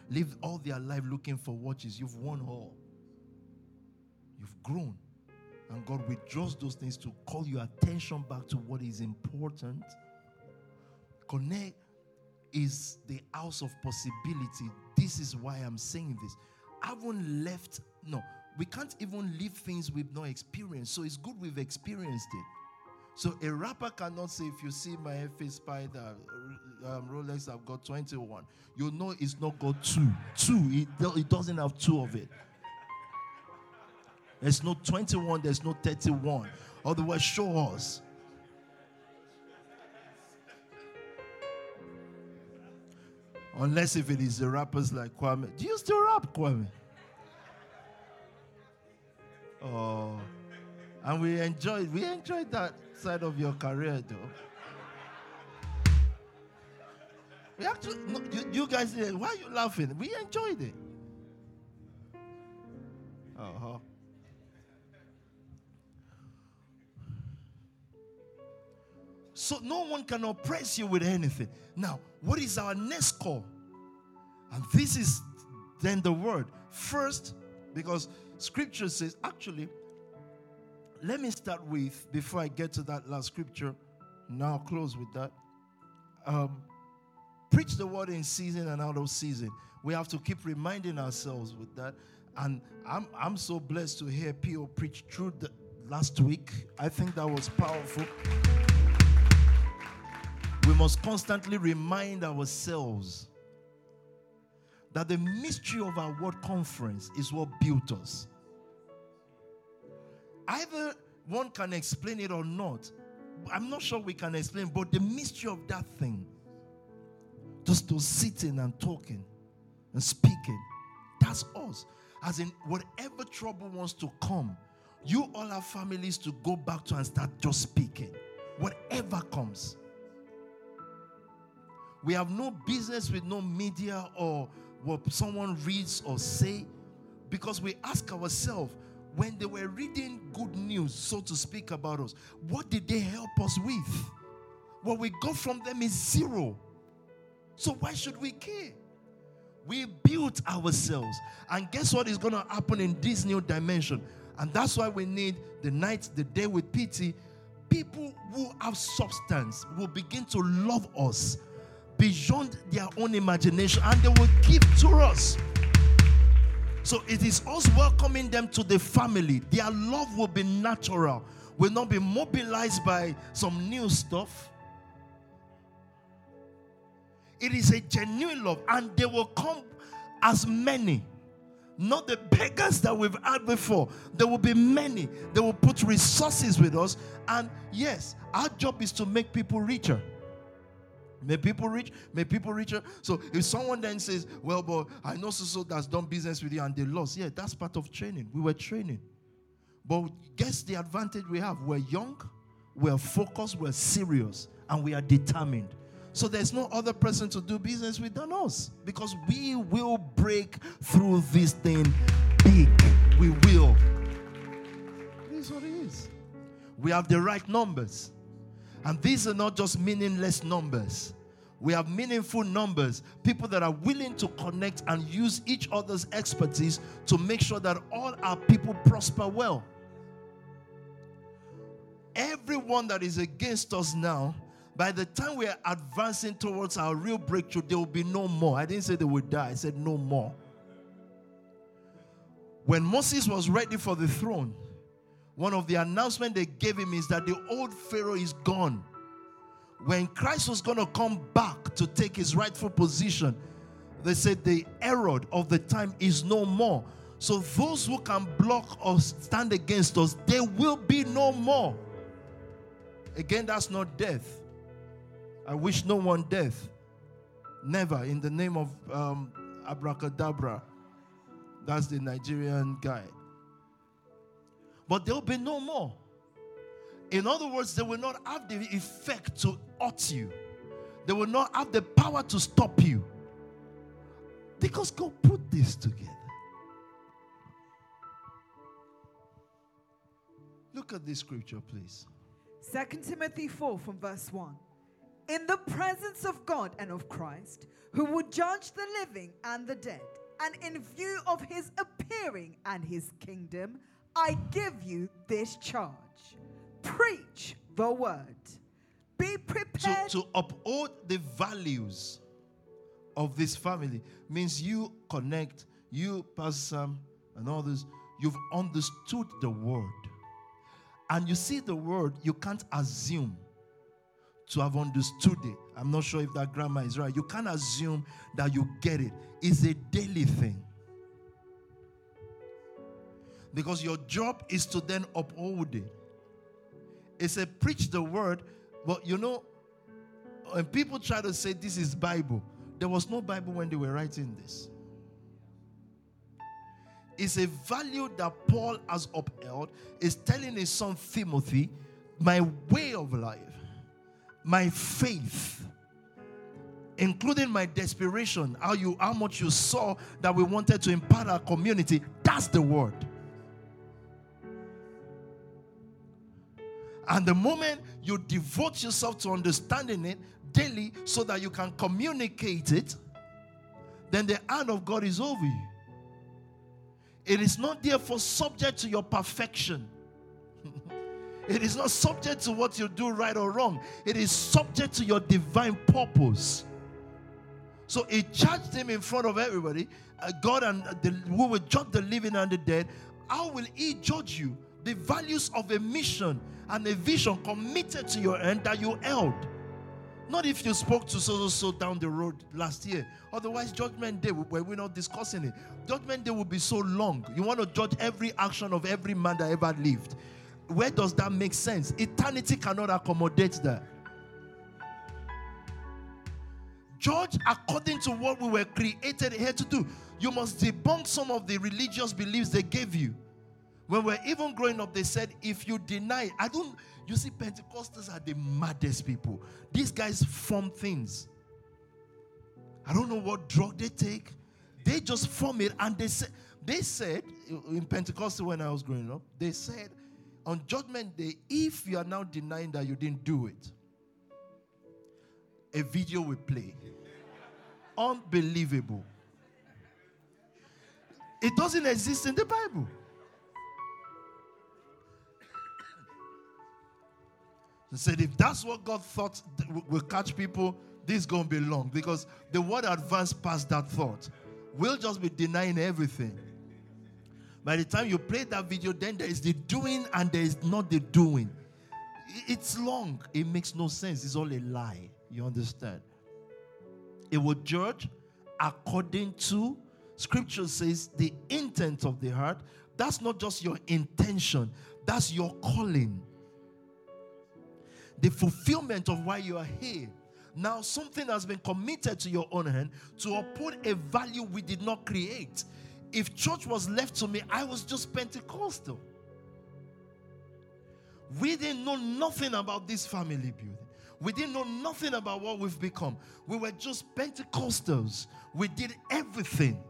Lived all their life looking for watches. You've won all. You've grown. And God withdraws those things to call your attention back to what is important. Connect is the house of possibility. This is why I'm saying this. I haven't left, no, we can't even leave things we've not experienced. So it's good we've experienced it. So a rapper cannot say, if you see my F8 Spider um, Rolex, I've got 21. You know it's not got two. Two, it, it doesn't have two of it. There's no 21, there's no 31. Otherwise, show us. Unless if it is the rappers like Kwame. Do you still rap, Kwame? Oh. And we enjoyed we enjoyed that side of your career though. We actually no, you, you guys why are you laughing? We enjoyed it. Uh-huh. So no one can oppress you with anything. Now, what is our next call? And this is then the word. First, because scripture says, actually, let me start with, before I get to that last scripture, now I'll close with that. Um, preach the word in season and out of season. We have to keep reminding ourselves with that. And I'm, I'm so blessed to hear P.O. preach through the last week. I think that was powerful. We must constantly remind ourselves that the mystery of our word conference is what built us. Either one can explain it or not. I'm not sure we can explain, but the mystery of that thing, just to sitting and talking and speaking, that's us. As in, whatever trouble wants to come, you all have families to go back to and start just speaking. Whatever comes. We have no business with no media or what someone reads or say because we ask ourselves when they were reading good news, so to speak, about us, what did they help us with? What we got from them is zero. So why should we care? We built ourselves. And guess what is going to happen in this new dimension? And that's why we need the night, the day with pity. People who have substance will begin to love us beyond their own imagination and they will give to us. So it is us welcoming them to the family. Their love will be natural, will not be mobilized by some new stuff. It is a genuine love, and they will come as many. Not the beggars that we've had before. There will be many. They will put resources with us. And yes, our job is to make people richer. May people reach, may people reach. So if someone then says, Well, but I know so so that's done business with you and they lost. Yeah, that's part of training. We were training. But guess the advantage we have? We're young, we're focused, we're serious, and we are determined. So there's no other person to do business with than us because we will break through this thing big. We will. This is what it is. We have the right numbers. And these are not just meaningless numbers. We have meaningful numbers, people that are willing to connect and use each other's expertise to make sure that all our people prosper well. Everyone that is against us now, by the time we are advancing towards our real breakthrough, there will be no more. I didn't say they would die, I said no more. When Moses was ready for the throne, one of the announcements they gave him is that the old Pharaoh is gone. When Christ was going to come back to take his rightful position, they said the Herod of the time is no more. So those who can block or stand against us, there will be no more. Again, that's not death. I wish no one death. Never. In the name of um, Abracadabra. That's the Nigerian guy but there will be no more. In other words, they will not have the effect to hurt you, they will not have the power to stop you. Because God put this together. Look at this scripture, please. 2 Timothy 4 from verse 1. In the presence of God and of Christ, who will judge the living and the dead, and in view of his appearing and his kingdom, I give you this charge preach the word. Be prepared. To, to uphold the values of this family means you connect, you, Pastor Sam, and others, you've understood the word. and you see the word, you can't assume to have understood it. I'm not sure if that grammar is right. You can't assume that you get it. It's a daily thing. Because your job is to then uphold it. It's a preach the word, but you know, when people try to say this is Bible, there was no Bible when they were writing this. It's a value that Paul has upheld, is telling his son Timothy, my way of life, my faith, including my desperation, how you how much you saw that we wanted to impart our community, that's the word. And the moment you devote yourself to understanding it daily so that you can communicate it, then the hand of God is over you. It is not therefore subject to your perfection. it is not subject to what you do right or wrong. It is subject to your divine purpose. So he charged him in front of everybody. Uh, God and the, who will judge the living and the dead. How will he judge you? The values of a mission and a vision committed to your end that you held. Not if you spoke to so so so down the road last year. Otherwise, judgment day, we're not discussing it, judgment day will be so long. You want to judge every action of every man that ever lived. Where does that make sense? Eternity cannot accommodate that. Judge according to what we were created here to do. You must debunk some of the religious beliefs they gave you. When we're even growing up, they said, if you deny, I don't, you see, Pentecostals are the maddest people. These guys form things. I don't know what drug they take. They just form it and they said, they said in Pentecostal when I was growing up, they said on judgment day, if you are now denying that you didn't do it, a video will play. Unbelievable. It doesn't exist in the Bible. He said, if that's what God thought will catch people, this is going to be long because the word advanced past that thought. We'll just be denying everything. By the time you play that video, then there is the doing and there is not the doing. It's long. It makes no sense. It's all a lie. You understand? It will judge according to scripture says the intent of the heart. That's not just your intention, that's your calling the fulfillment of why you are here. Now, something has been committed to your own hand to uphold a value we did not create. If church was left to me, I was just Pentecostal. We didn't know nothing about this family building. We didn't know nothing about what we've become. We were just Pentecostals. We did everything.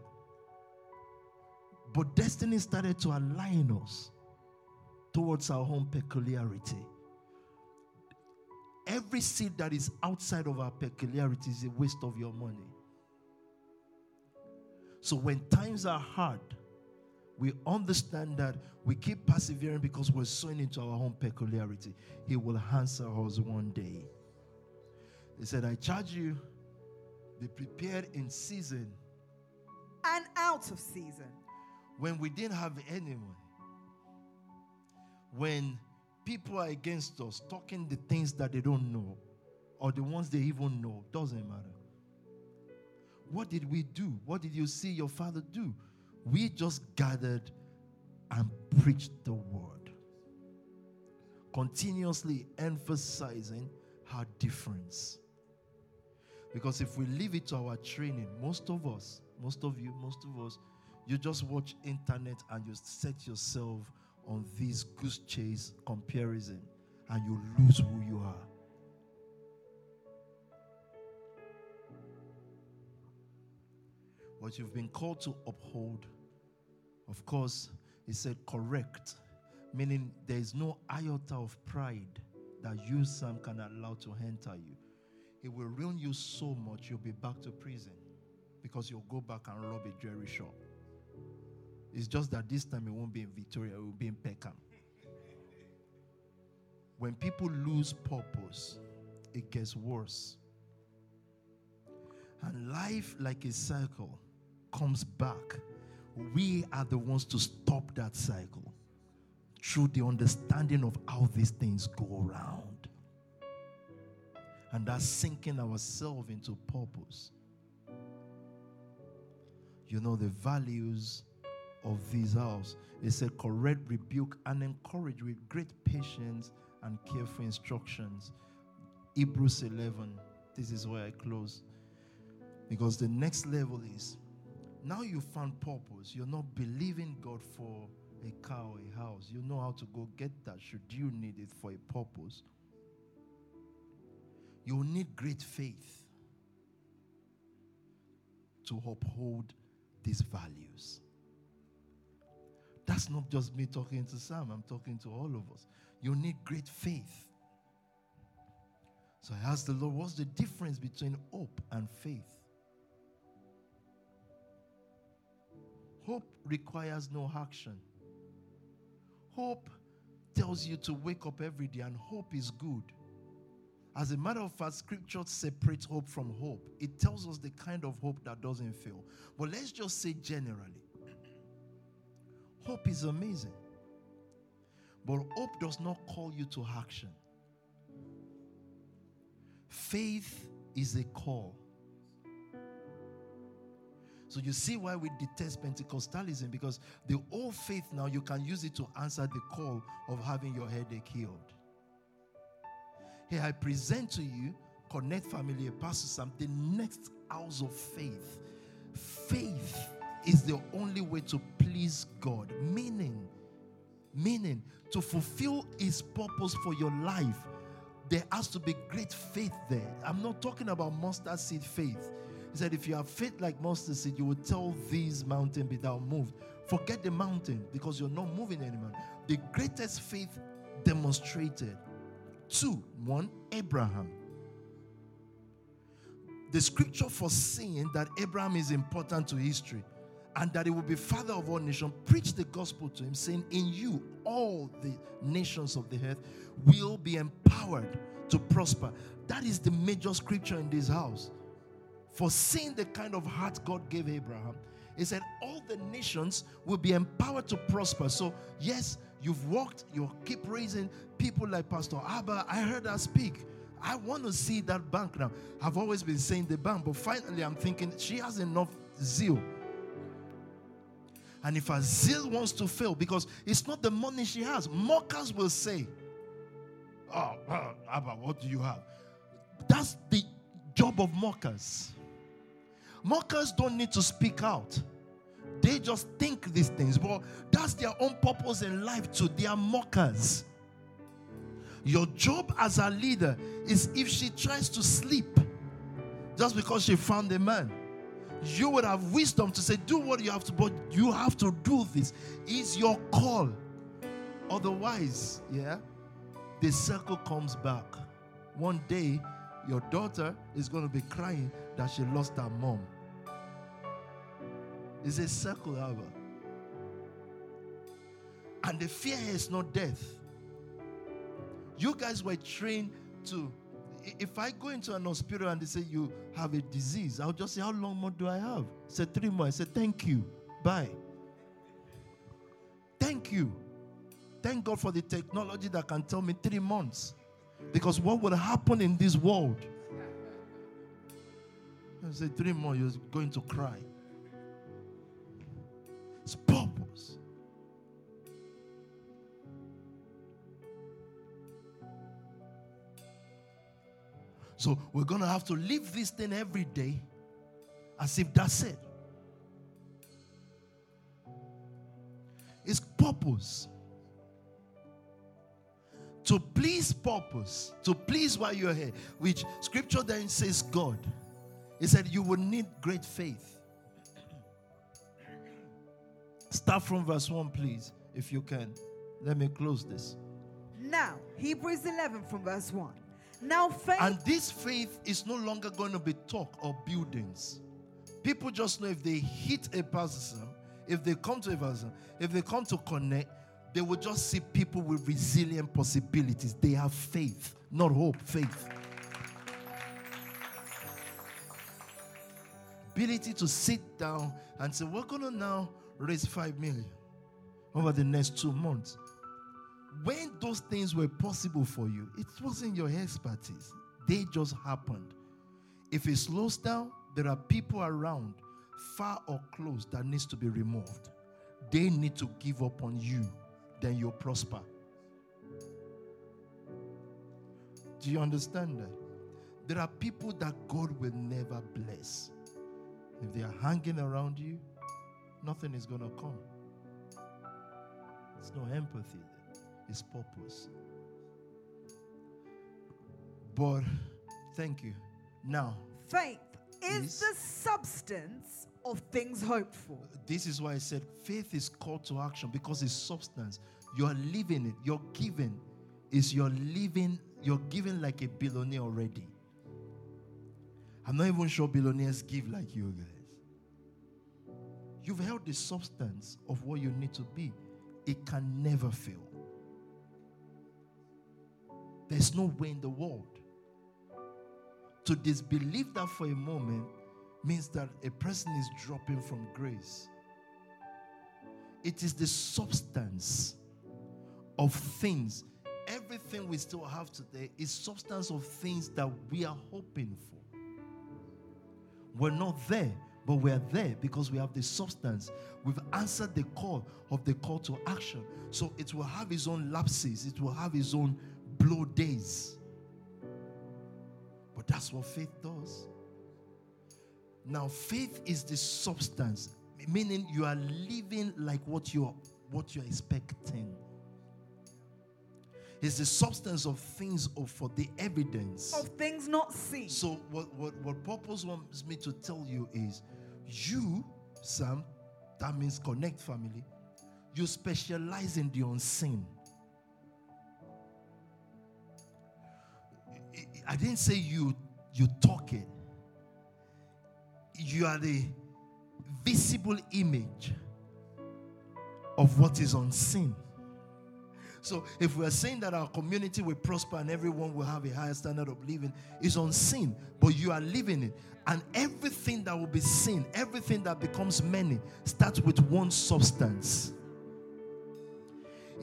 But destiny started to align us towards our own peculiarity. Every seed that is outside of our peculiarity is a waste of your money. So when times are hard, we understand that we keep persevering because we're sowing into our own peculiarity. He will answer us one day. He said, I charge you, be prepared in season and out of season. When we didn't have anyone, when people are against us, talking the things that they don't know, or the ones they even know, doesn't matter. What did we do? What did you see your father do? We just gathered and preached the word, continuously emphasizing our difference. Because if we leave it to our training, most of us, most of you, most of us, you just watch internet and you set yourself on this goose chase comparison and you lose who you are. What you've been called to uphold, of course, he said correct, meaning there is no iota of pride that you, Sam, can allow to enter you. It will ruin you so much, you'll be back to prison because you'll go back and rob a jewelry shop. It's just that this time it won't be in Victoria, it will be in Peckham. When people lose purpose, it gets worse. And life, like a cycle, comes back. We are the ones to stop that cycle. through the understanding of how these things go around. And that's sinking ourselves into purpose. You know, the values of this house is a correct rebuke and encourage with great patience and careful instructions. Hebrews 11. This is where I close. Because the next level is now you found purpose. You're not believing God for a car or a house. You know how to go get that should you need it for a purpose. You need great faith to uphold these values. That's not just me talking to Sam, I'm talking to all of us. You need great faith. So I asked the Lord, what's the difference between hope and faith? Hope requires no action. Hope tells you to wake up every day, and hope is good. As a matter of fact, scripture separates hope from hope. It tells us the kind of hope that doesn't fail. But let's just say generally hope is amazing. But hope does not call you to action. Faith is a call. So you see why we detest Pentecostalism because the old faith now you can use it to answer the call of having your headache healed. Here I present to you Connect Family, Pastor Sam, the next house of faith. Faith is the only way to please God. Meaning, meaning to fulfill His purpose for your life, there has to be great faith there. I'm not talking about mustard seed faith. He said, if you have faith like mustard seed, you will tell these mountain be thou moved. Forget the mountain because you're not moving anymore. The greatest faith demonstrated. Two, one, Abraham. The scripture foreseeing that Abraham is important to history and that he will be father of all nations, preach the gospel to him, saying, In you, all the nations of the earth will be empowered to prosper. That is the major scripture in this house. For seeing the kind of heart God gave Abraham, he said, All the nations will be empowered to prosper. So, yes, you've walked, you keep raising people like Pastor Abba. I heard her speak. I want to see that bank now. I've always been saying the bank, but finally I'm thinking she has enough zeal. And if her zeal wants to fail, because it's not the money she has, mockers will say, Oh, Abba, what do you have? That's the job of mockers. Mockers don't need to speak out. They just think these things, but that's their own purpose in life too. They are mockers. Your job as a leader is if she tries to sleep just because she found a man, you would have wisdom to say, Do what you have to, but you have to do this. It's your call. Otherwise, yeah, the circle comes back. One day, your daughter is going to be crying that she lost her mom. It's a circle, however. And the fear is not death. You guys were trained to. If I go into an hospital and they say you have a disease, I'll just say, How long more do I have? Say three more. I say, Thank you. Bye. Thank you. Thank God for the technology that can tell me three months. Because what would happen in this world? I say three more, you're going to cry. So we're going to have to live this thing every day as if that's it. It's purpose. To please purpose, to please why you're here, which scripture then says God. He said you will need great faith. Start from verse 1, please, if you can. Let me close this. Now, Hebrews 11 from verse 1. Now, faith. And this faith is no longer going to be talk or buildings. People just know if they hit a person, if they come to a person, if they come to connect, they will just see people with resilient possibilities. They have faith, not hope, faith. Ability to sit down and say, We're going to now raise five million over the next two months. When those things were possible for you, it wasn't your expertise. They just happened. If it slows down, there are people around, far or close, that needs to be removed. They need to give up on you, then you'll prosper. Do you understand that? There are people that God will never bless. If they are hanging around you, nothing is going to come. It's no empathy, it's purpose. But thank you. Now, Faith is Is- the substance of things hoped for. this is why I said faith is called to action because it's substance. You're living it. You're giving. Is you're living, you're giving like a billionaire already. I'm not even sure billionaires give like you guys. You've held the substance of what you need to be. It can never fail. There's no way in the world. To disbelieve that for a moment means that a person is dropping from grace. It is the substance of things. Everything we still have today is substance of things that we are hoping for. We're not there, but we're there because we have the substance. We've answered the call of the call to action. So it will have its own lapses, it will have its own blow days. But that's what faith does. Now, faith is the substance, meaning you are living like what you're what you're expecting. It's the substance of things or for the evidence. Of things not seen. So what, what, what purpose wants me to tell you is you, Sam, that means connect family, you specialize in the unseen. I- didn't say you you talk it. You are the visible image of what is unseen. So if we're saying that our community will prosper and everyone will have a higher standard of living, is unseen, but you are living it. And everything that will be seen, everything that becomes many, starts with one substance.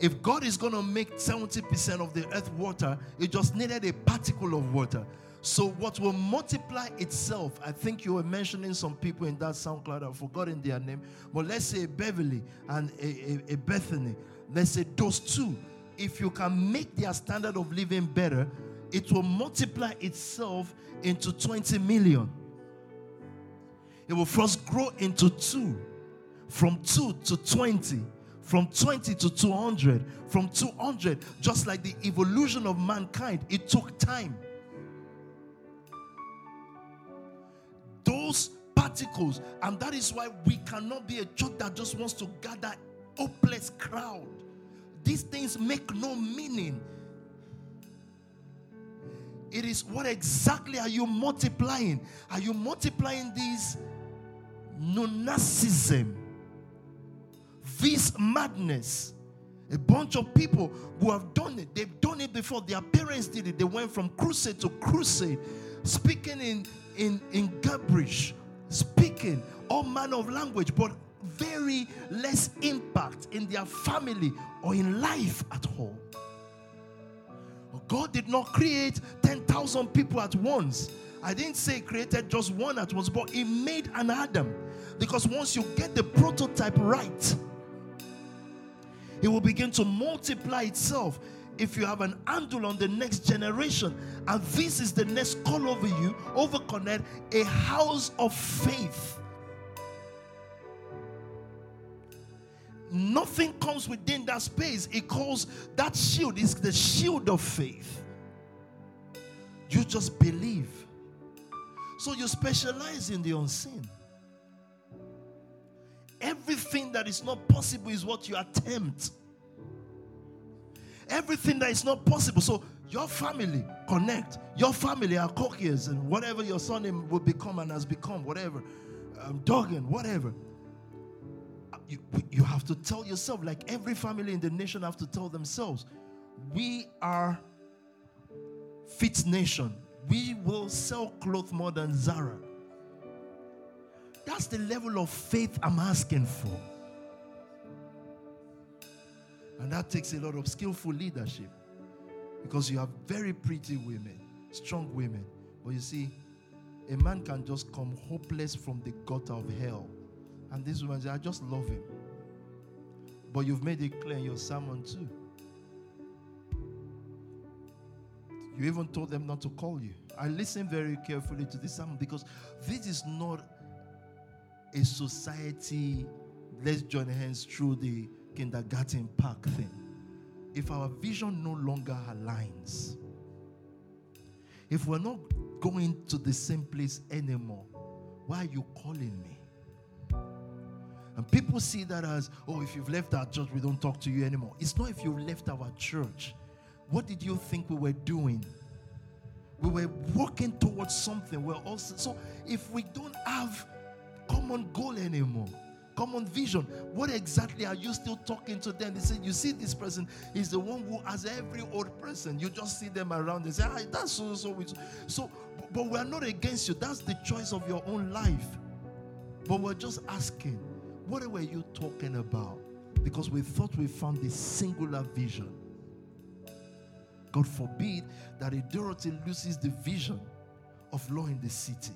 If God is going to make 70% of the earth water, it just needed a particle of water. So, what will multiply itself? I think you were mentioning some people in that SoundCloud, I've forgotten their name, but let's say Beverly and a, a, a Bethany. Let's say those two. If you can make their standard of living better, it will multiply itself into 20 million. It will first grow into two, from two to 20, from 20 to 200, from 200, just like the evolution of mankind, it took time. Those particles, and that is why we cannot be a church that just wants to gather hopeless crowd. These things make no meaning. It is what exactly are you multiplying? Are you multiplying these nonacism, this madness? A bunch of people who have done it, they've done it before. Their parents did it. They went from crusade to crusade, speaking in in in gibberish, speaking all manner of language, but very less impact in their family or in life at all. God did not create 10,000 people at once. I didn't say created just one at once, but he made an Adam. Because once you get the prototype right, it will begin to multiply itself if you have an handle on the next generation. And this is the next call over you, over Connect, a house of faith. Nothing comes within that space. It calls that shield is the shield of faith. You just believe. So you specialize in the unseen. Everything that is not possible is what you attempt. Everything that is not possible. So your family connect. Your family are courtiers and whatever your son will become and has become, whatever, um, Duggan, whatever. You, you have to tell yourself, like every family in the nation have to tell themselves, we are fit nation. We will sell clothes more than Zara. That's the level of faith I'm asking for. And that takes a lot of skillful leadership because you have very pretty women, strong women. But you see, a man can just come hopeless from the gutter of hell. And this woman says, I just love him. But you've made it clear in your sermon too. You even told them not to call you. I listened very carefully to this sermon because this is not a society, let's join hands through the kindergarten park thing. If our vision no longer aligns, if we're not going to the same place anymore, why are you calling me? And people see that as, oh, if you've left our church, we don't talk to you anymore. It's not if you left our church. What did you think we were doing? We were working towards something. We're also so if we don't have common goal anymore, common vision, what exactly are you still talking to them? They say, You see, this person is the one who has every old person. You just see them around and say, ah, that's so so so but we're not against you. That's the choice of your own life. But we're just asking, what were you talking about? Because we thought we found the singular vision. God forbid that a Dorothy loses the vision of law in the city.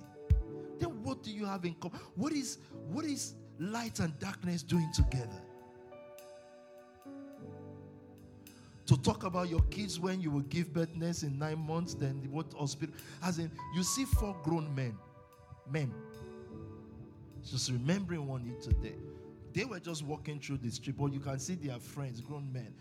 Then what do you have in common? What is what is light and darkness doing together? To talk about your kids when you will give birth next in nine months, then what hospital? As in, you see four grown men, men. Just remembering one today. They were just walking through the street, but you can see their friends, grown men.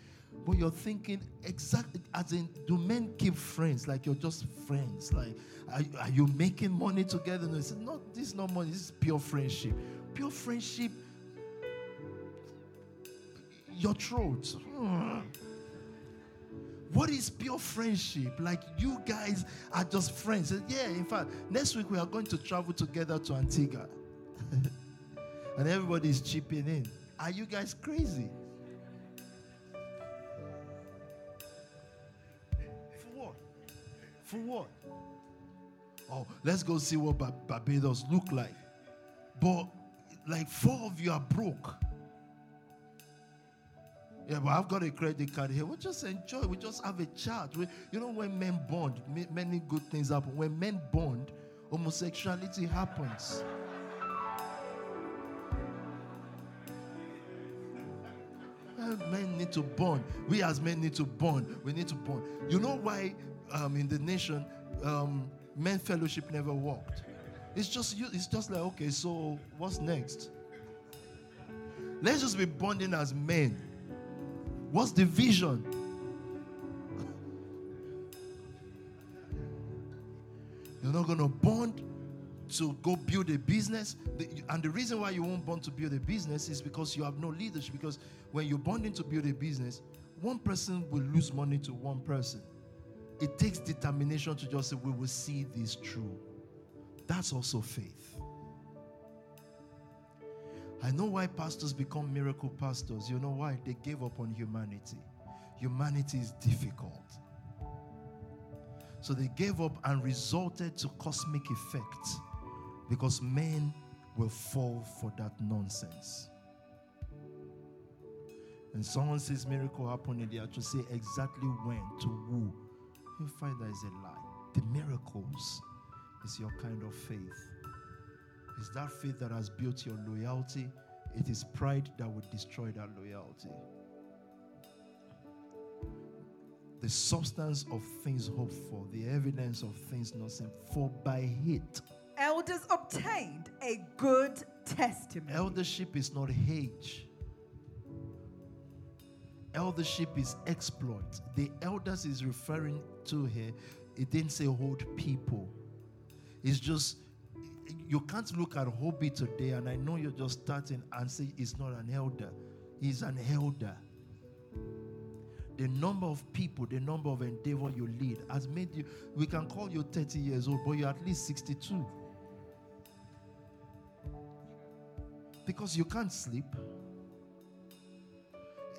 But you're thinking exactly as in, do men keep friends? Like you're just friends. Like, are, are you making money together? No, it's not. This is not money. This is pure friendship. Pure friendship. Your throat. Hmm. What is pure friendship? Like you guys are just friends. Yeah, in fact, next week we are going to travel together to Antigua. and everybody is chipping in. Are you guys crazy? For what? Oh, let's go see what Barbados look like. But like four of you are broke. Yeah, but I've got a credit card here. We just enjoy. We just have a chat. We, you know, when men bond, many good things happen. When men bond, homosexuality happens. men need to bond. We as men need to bond. We need to bond. You know why um, in the nation, um, men fellowship never worked. It's just you, it's just like okay, so what's next? Let's just be bonding as men. What's the vision? You're not gonna bond to go build a business. And the reason why you won't bond to build a business is because you have no leadership. Because when you're bonding to build a business, one person will lose money to one person it takes determination to just say, We will see this through. That's also faith. I know why pastors become miracle pastors. You know why? They gave up on humanity. Humanity is difficult. So they gave up and resulted to cosmic effects because men will fall for that nonsense. And someone says miracle happened, and they have to say exactly when, to who, you find that is a lie. The miracles is your kind of faith. It's that faith that has built your loyalty. It is pride that would destroy that loyalty. The substance of things hoped for, the evidence of things not seen, for by it. Elders obtained a good testimony. Eldership is not age. Eldership is exploit. The elders is referring to here, it didn't say hold people. It's just you can't look at Hobby today, and I know you're just starting and say he's not an elder. He's an elder. The number of people, the number of endeavor you lead has made you. We can call you 30 years old, but you're at least 62. Because you can't sleep.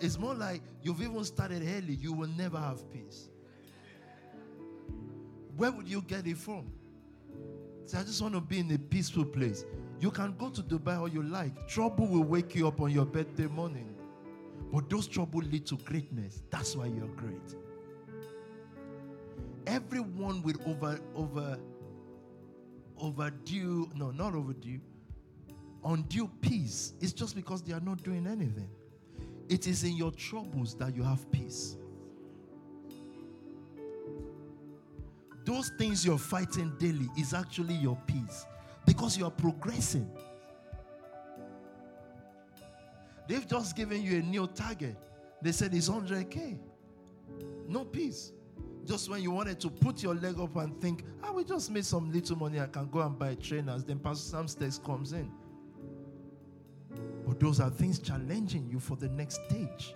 It's more like you've even started early, you will never have peace. Where would you get it from? I just want to be in a peaceful place. You can go to Dubai all you like. Trouble will wake you up on your birthday morning. But those troubles lead to greatness. That's why you're great. Everyone with over over overdue, no, not overdue, undue peace is just because they are not doing anything. It is in your troubles that you have peace. Those things you're fighting daily is actually your peace because you are progressing. They've just given you a new target. They said it's 100K. No peace. Just when you wanted to put your leg up and think, ah, we just made some little money, I can go and buy trainers. Then Pastor Sam Stakes comes in. But those are things challenging you for the next stage.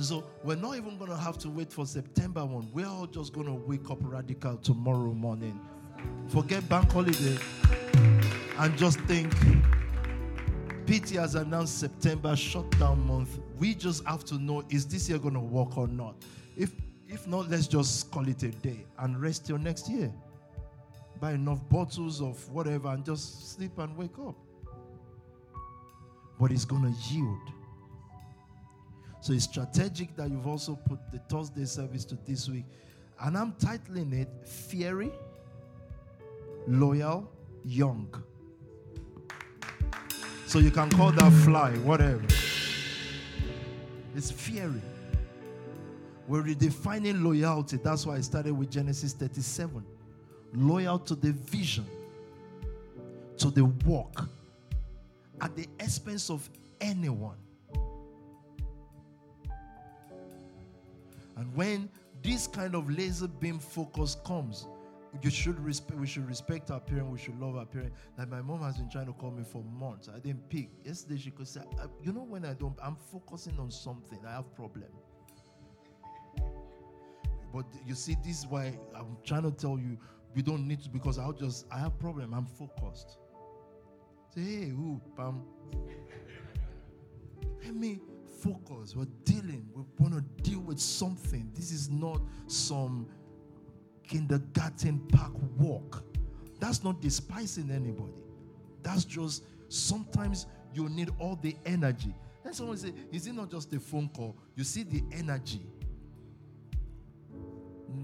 So we're not even going to have to wait for September 1. We're all just going to wake up radical tomorrow morning. Forget bank holiday and just think PT has announced September shutdown month. We just have to know is this year going to work or not? If if not, let's just call it a day and rest till next year. Buy enough bottles of whatever and just sleep and wake up. But it's going to yield. So it's strategic that you've also put the Thursday service to this week. And I'm titling it Fiery, Loyal, Young. So you can call that fly, whatever. It's fiery. We're redefining loyalty. That's why I started with Genesis 37. Loyal to the vision, to the work, at the expense of anyone. And when this kind of laser beam focus comes, you should respect we should respect our parents, we should love our parents. Like my mom has been trying to call me for months. I didn't pick. Yesterday she could say, you know when I don't I'm focusing on something, I have problem. But you see, this is why I'm trying to tell you we don't need to because I'll just I have problem. I'm focused. Say, hey, who, Pam? Let me focus. We're dealing. We want to deal with something. This is not some kindergarten park walk. That's not despising anybody. That's just sometimes you need all the energy. And someone say, Is it not just a phone call? You see the energy.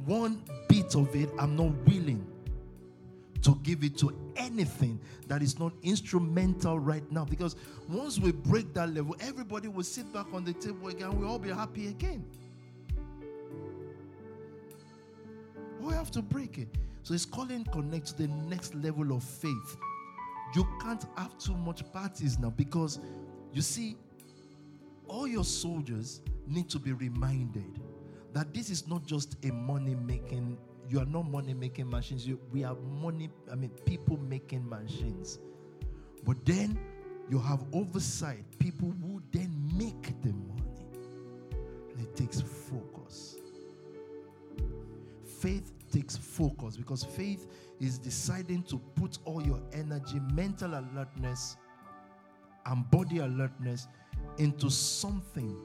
One bit of it, I'm not willing to give it to anything that is not instrumental right now. Because once we break that level, everybody will sit back on the table again. We'll all be happy again. We have to break it. So it's calling connect to the next level of faith. You can't have too much parties now because you see, all your soldiers need to be reminded that this is not just a money making you are not money making machines. You, we are money i mean people making machines. But then you have oversight people who then make the money. And it takes focus. Faith takes focus because faith is deciding to put all your energy mental alertness and body alertness into something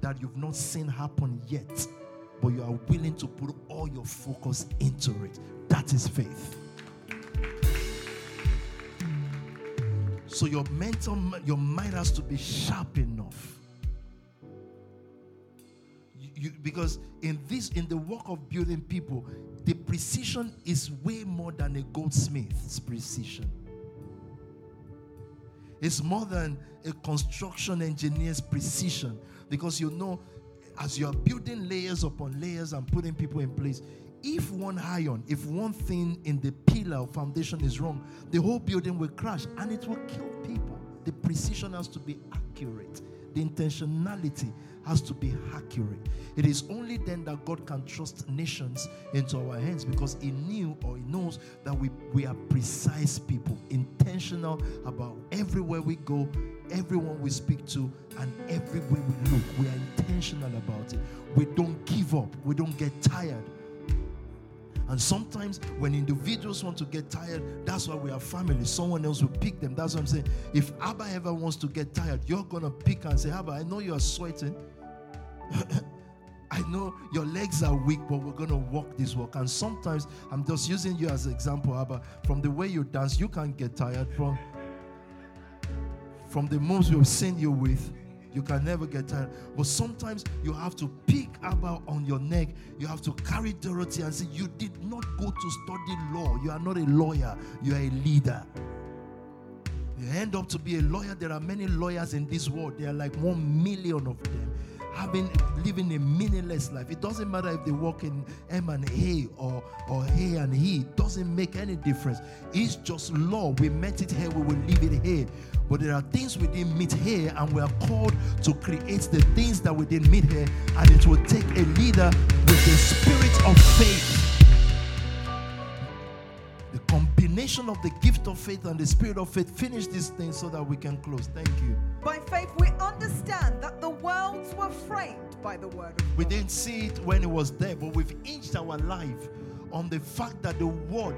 that you've not seen happen yet but you are willing to put all your focus into it. That is faith. So your mental, your mind has to be sharp enough. You, you, because in this, in the work of building people, the precision is way more than a goldsmith's precision. It's more than a construction engineer's precision because you know as you are building layers upon layers and putting people in place, if one iron, if one thing in the pillar or foundation is wrong, the whole building will crash and it will kill people. The precision has to be accurate, the intentionality has to be accurate. It is only then that God can trust nations into our hands because He knew or He knows that we, we are precise people, intentional about everywhere we go, everyone we speak to, and everywhere we look. We are intentional about it. We don't give up, we don't get tired. And sometimes when individuals want to get tired, that's why we are family. Someone else will pick them. That's what I'm saying. If Abba ever wants to get tired, you're going to pick and say, Abba, I know you are sweating. I know your legs are weak, but we're going to walk this walk. And sometimes I'm just using you as an example, Abba. From the way you dance, you can't get tired. From, from the moves we've seen you with, You can never get tired. But sometimes you have to pick Abba on your neck. You have to carry Dorothy and say, You did not go to study law. You are not a lawyer, you are a leader. You end up to be a lawyer. There are many lawyers in this world. There are like one million of them having living a meaningless life. It doesn't matter if they work in M and A or or He and. It doesn't make any difference. It's just law. We met it here. We will leave it here. But there are things we didn't meet here, and we are called to create the things that we didn't meet here. And it will take a leader with the spirit of faith the combination of the gift of faith and the spirit of faith finish this thing so that we can close. Thank you. By faith, we understand that the worlds were framed by the word of We didn't see it when it was there, but we've inched our life on the fact that the word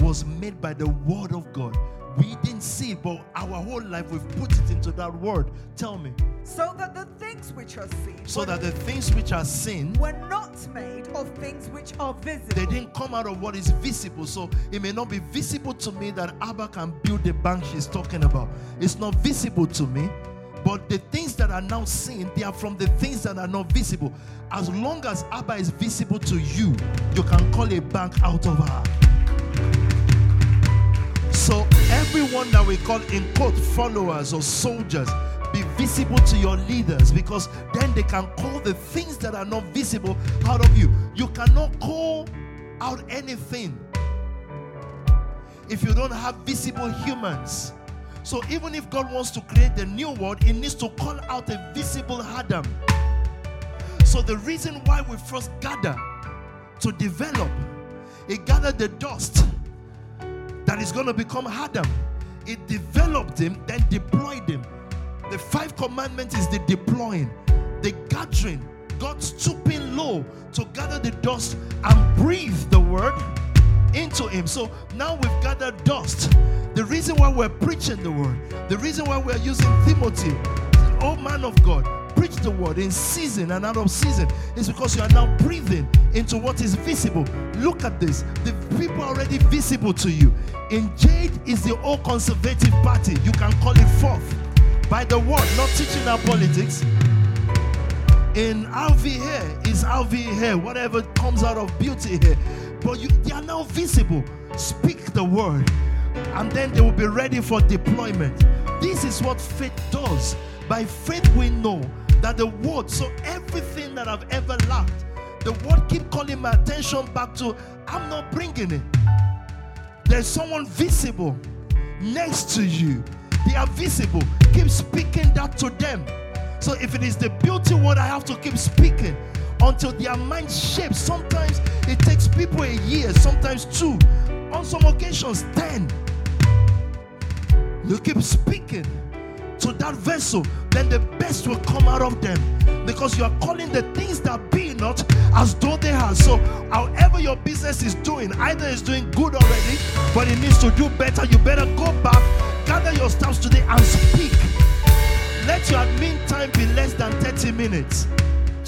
was made by the word of God. We didn't see it, but our whole life we've put it into that word. Tell me. So that the things which are seen So that the things which are seen were not made of things which are visible. they didn't come out of what is visible. So it may not be visible to me that Abba can build the bank she's talking about. It's not visible to me. But the things that are now seen, they are from the things that are not visible. As long as Abba is visible to you, you can call a bank out of her. So everyone that we call in quote followers or soldiers, be visible to your leaders because then they can call the things that are not visible out of you. You cannot call out anything if you don't have visible humans. So even if God wants to create the new world, He needs to call out a visible Adam. So the reason why we first gather to develop, He gathered the dust that is going to become Adam. It developed him, then deployed him. The five commandments is the deploying, the gathering, God stooping low to gather the dust and breathe the word into him. So now we've gathered dust. The reason why we're preaching the word, the reason why we're using Timothy, oh man of God, preach the word in season and out of season is because you are now breathing into what is visible. Look at this. The people are already visible to you. In Jade is the old conservative party. You can call it forth by the word, not teaching our politics. In RV here is RV here, whatever comes out of beauty here. But you, they are now visible. Speak the word, and then they will be ready for deployment. This is what faith does. By faith, we know that the word, so everything that I've ever lacked, the word keep calling my attention back to I'm not bringing it. There's someone visible next to you. They are visible. Keep speaking that to them. So if it is the beauty word, I have to keep speaking until their mind shapes. Sometimes it takes people a year, sometimes two, on some occasions, ten. You keep speaking to that vessel, then the best will come out of them because you are calling the things that be not as though they are. So, however, your business is doing, either it's doing good already, but it needs to do better. You better go back, gather your staffs today, and speak. Let your admin time be less than 30 minutes.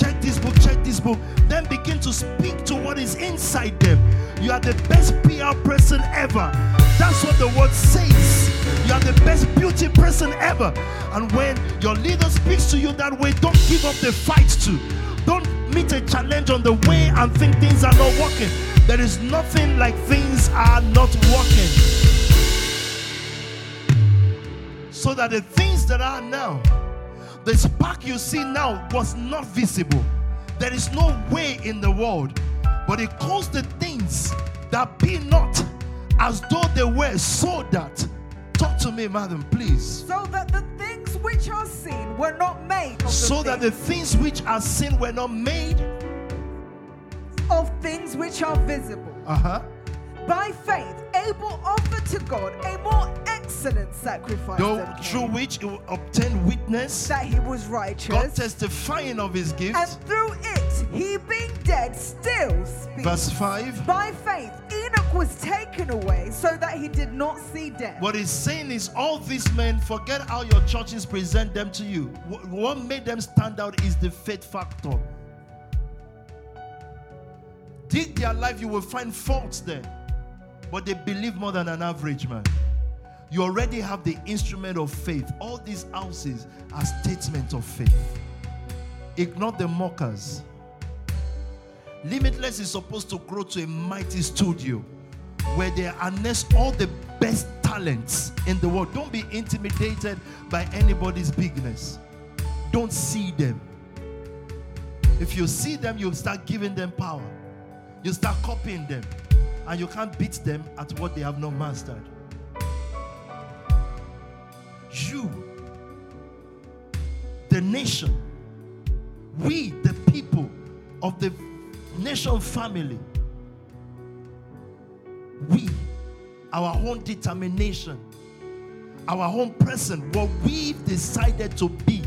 Check this book, check this book. Then begin to speak to what is inside them. You are the best PR person ever. That's what the word says. You are the best beauty person ever. And when your leader speaks to you that way, don't give up the fight to. Don't meet a challenge on the way and think things are not working. There is nothing like things are not working. So that the things that are now, the spark you see now was not visible. There is no way in the world, but it calls the things that be not as though they were, so that. Talk to me, madam, please. So that the things which are seen were not made of the So that the things, things which are seen were not made. of things which are visible. Uh huh. By faith, Abel offered to God a more excellent sacrifice Though through which he will obtain witness, that he was righteous, God testifying of his gifts, and through it, he being dead, still speaks. Verse 5. By faith, Enoch was taken away so that he did not see death. What he's saying is, all these men, forget how your churches present them to you. What made them stand out is the faith factor. Dig their life, you will find faults there. But they believe more than an average man. You already have the instrument of faith. All these houses are statements of faith. Ignore the mockers. Limitless is supposed to grow to a mighty studio where they harness all the best talents in the world. Don't be intimidated by anybody's bigness. Don't see them. If you see them, you'll start giving them power. You start copying them. And you can't beat them at what they have not mastered. You, the nation, we, the people of the nation family, we, our own determination, our own person, what we've decided to be,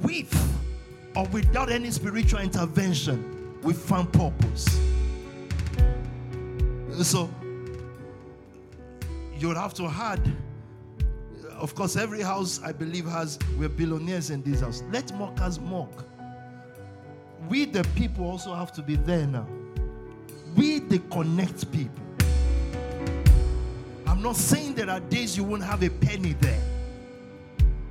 with or without any spiritual intervention, we found purpose. So, you'll have to add of course, every house I believe has we're billionaires in this house. Let mockers mock. We the people also have to be there now. We the connect people. I'm not saying there are days you won't have a penny there.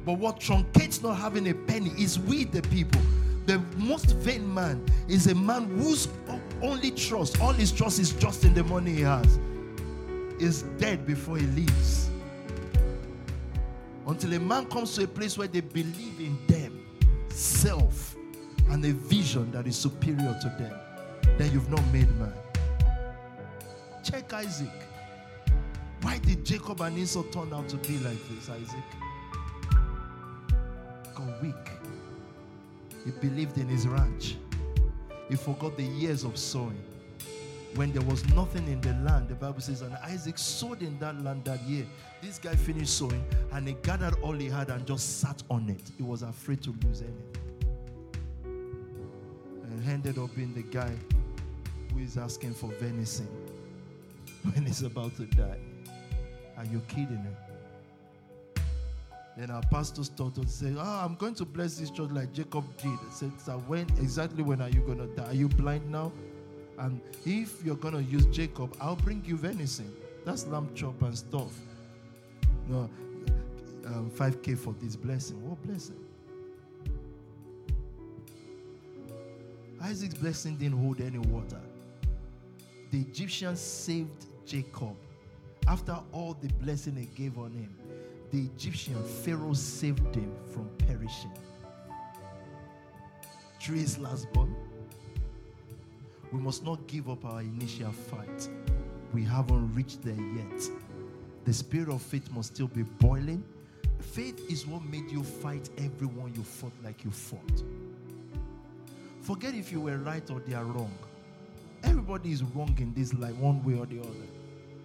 But what truncates not having a penny is we the people. The most vain man is a man whose only trust, all his trust is just in the money he has, is dead before he leaves. Until a man comes to a place where they believe in them, self, and a vision that is superior to them, then you've not made man. Check Isaac. Why did Jacob and Esau turn out to be like this, Isaac? Got weak. He believed in his ranch. He forgot the years of sowing. When there was nothing in the land, the Bible says, and Isaac sowed in that land that year. This guy finished sowing and he gathered all he had and just sat on it. He was afraid to lose anything. And ended up being the guy who is asking for venison when he's about to die. Are you kidding me? Then our pastor started to say, Oh, I'm going to bless this church like Jacob did. I said, so when exactly when are you gonna die? Are you blind now? And if you're gonna use Jacob, I'll bring you venison. That's lamb chop and stuff. No, um, 5k for this blessing. What blessing? Isaac's blessing didn't hold any water. The Egyptians saved Jacob. After all the blessing they gave on him, the Egyptian Pharaoh saved him from perishing. Through last born. We must not give up our initial fight. We haven't reached there yet. The spirit of faith must still be boiling. Faith is what made you fight everyone you fought like you fought. Forget if you were right or they are wrong. Everybody is wrong in this life, one way or the other.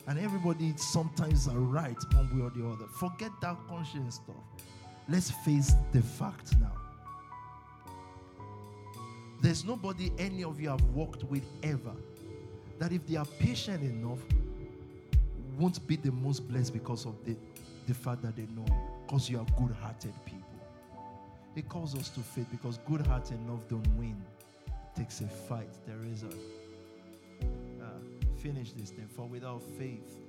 And everybody sometimes are right, one way or the other. Forget that conscience stuff. Let's face the fact now. There's nobody any of you have worked with ever that if they are patient enough, won't be the most blessed because of the, the fact that they know you. Because you are good hearted people. It calls us to faith because good hearted enough don't win. It takes a fight. There is a. Uh, finish this thing. For without faith.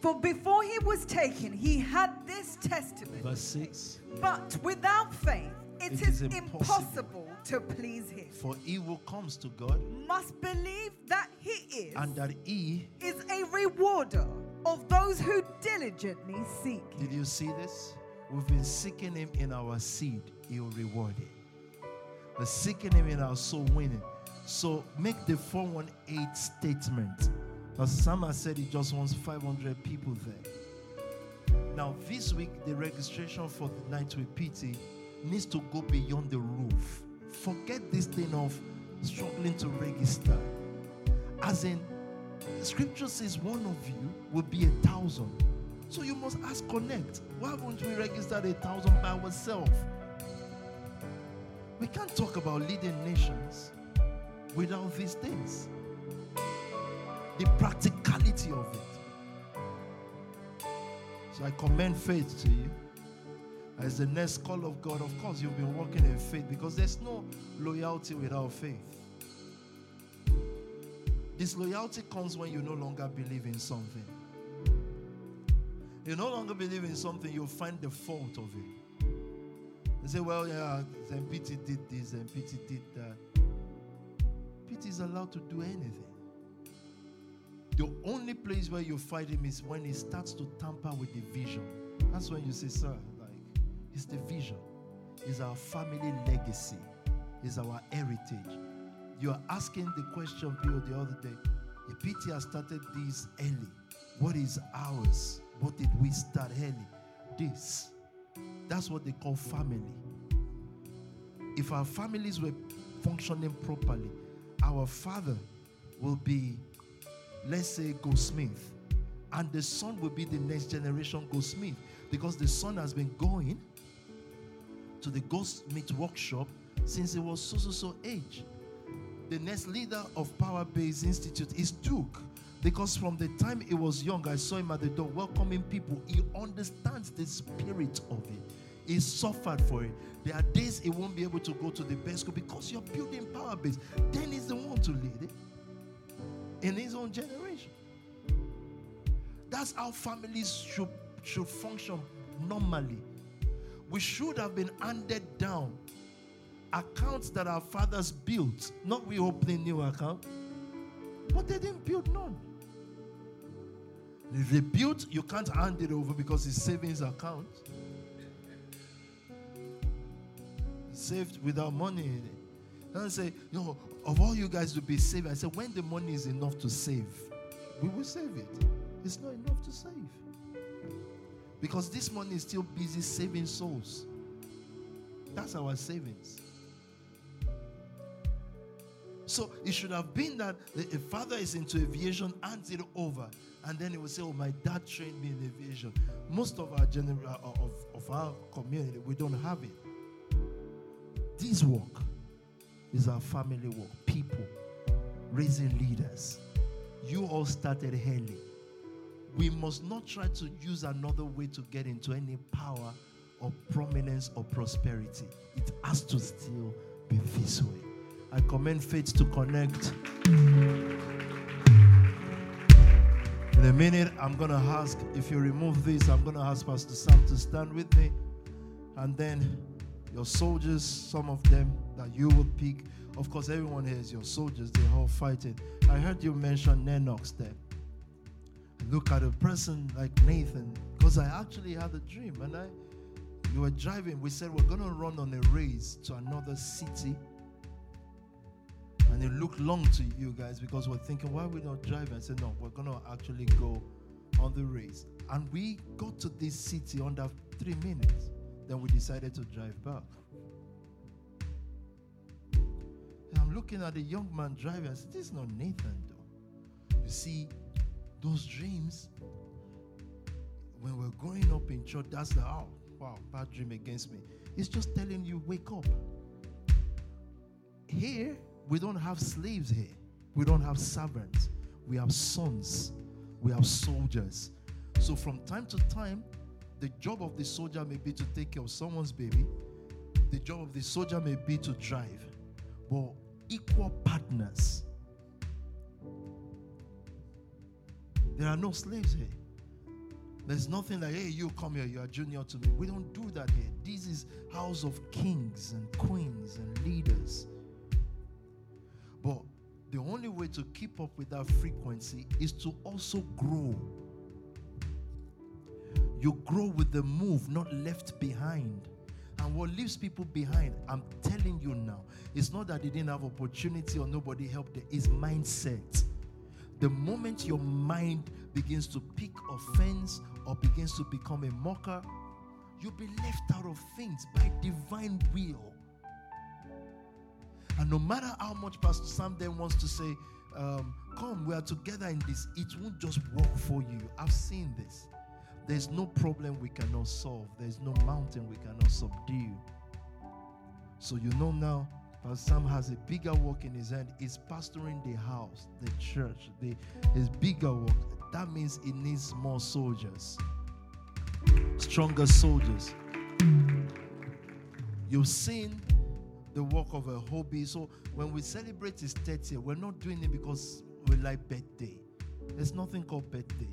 For before he was taken, he had this testament. Verse 6. But without faith, it, it is, is impossible. impossible to please him. For he who comes to God must believe that he is and that he is a rewarder of those who diligently seek him. Did you see this? We've been seeking him in our seed, he'll reward it. We're seeking him in our soul winning. So make the 418 statement. As Sam has said, he just wants 500 people there. Now, this week, the registration for the night with PT needs to go beyond the roof. Forget this thing of struggling to register. As in, scripture says one of you will be a thousand. So you must ask Connect. Why won't we register a thousand by ourselves? We can't talk about leading nations without these things. The practicality of it. So I commend faith to you as the next call of God, of course, you've been walking in faith because there's no loyalty without faith. This loyalty comes when you no longer believe in something. You no longer believe in something, you'll find the fault of it. You say, well, yeah, St. Peter did this, and Peter did that. Peter is allowed to do anything. The only place where you fight him is when he starts to tamper with the vision. That's when you say, sir, it's the vision. It's our family legacy. It's our heritage. You are asking the question, Bill, the other day. The PT has started this early. What is ours? What did we start early? This. That's what they call family. If our families were functioning properly, our father will be, let's say, Goldsmith, and the son will be the next generation Goldsmith because the son has been going to the ghost Goldsmith workshop since he was so so so age. The next leader of Power Base Institute is Duke. Because from the time he was young, I saw him at the door welcoming people. He understands the spirit of it. He suffered for it. There are days he won't be able to go to the best school because you're building power base. Then he's the one to lead it in his own generation. That's how families should, should function normally. We should have been handed down accounts that our fathers built, not we opening new account, but they didn't build none. If they built, you can't hand it over because it's savings account. Saved without money. And say, you know, of all you guys to be saved, I said, when the money is enough to save, we will save it. It's not enough to save. Because this money is still busy saving souls. That's our savings. So it should have been that a father is into aviation, hands it over, and then he will say, "Oh, my dad trained me in aviation." Most of our gener- uh, of, of our community, we don't have it. This work is our family work. People raising leaders. You all started early. We must not try to use another way to get into any power or prominence or prosperity. It has to still be this way. I commend faith to connect. In a minute, I'm going to ask if you remove this, I'm going to ask Pastor Sam to stand with me. And then your soldiers, some of them that you will pick. Of course, everyone here is your soldiers, they're all fighting. I heard you mention Nenox there. Look at a person like Nathan, because I actually had a dream and I you were driving. We said we're gonna run on a race to another city and it looked long to you guys because we're thinking, why are we not driving? I said, no, we're going to actually go on the race. And we got to this city under three minutes. Then we decided to drive back. And I'm looking at the young man driving. I said, this is not Nathan, though. You see, those dreams, when we're growing up in church, that's the, oh, wow, bad dream against me. It's just telling you, wake up. Here, we don't have slaves here. We don't have servants. We have sons. We have soldiers. So from time to time, the job of the soldier may be to take care of someone's baby. The job of the soldier may be to drive. But equal partners. There are no slaves here. There's nothing like, hey, you come here, you are junior to me. We don't do that here. This is house of kings and queens and leaders. But the only way to keep up with that frequency is to also grow. You grow with the move, not left behind. And what leaves people behind, I'm telling you now, it's not that they didn't have opportunity or nobody helped them, it's mindset. The moment your mind begins to pick offense or begins to become a mocker, you'll be left out of things by divine will. And no matter how much Pastor Sam then wants to say, um, come, we are together in this, it won't just work for you. I've seen this. There's no problem we cannot solve, there's no mountain we cannot subdue. So you know now, Pastor Sam has a bigger work in his hand. He's pastoring the house, the church, the, his bigger work. That means he needs more soldiers, stronger soldiers. You've seen the work of a hobby. So when we celebrate his 30th, we're not doing it because we like birthday. There's nothing called birthday.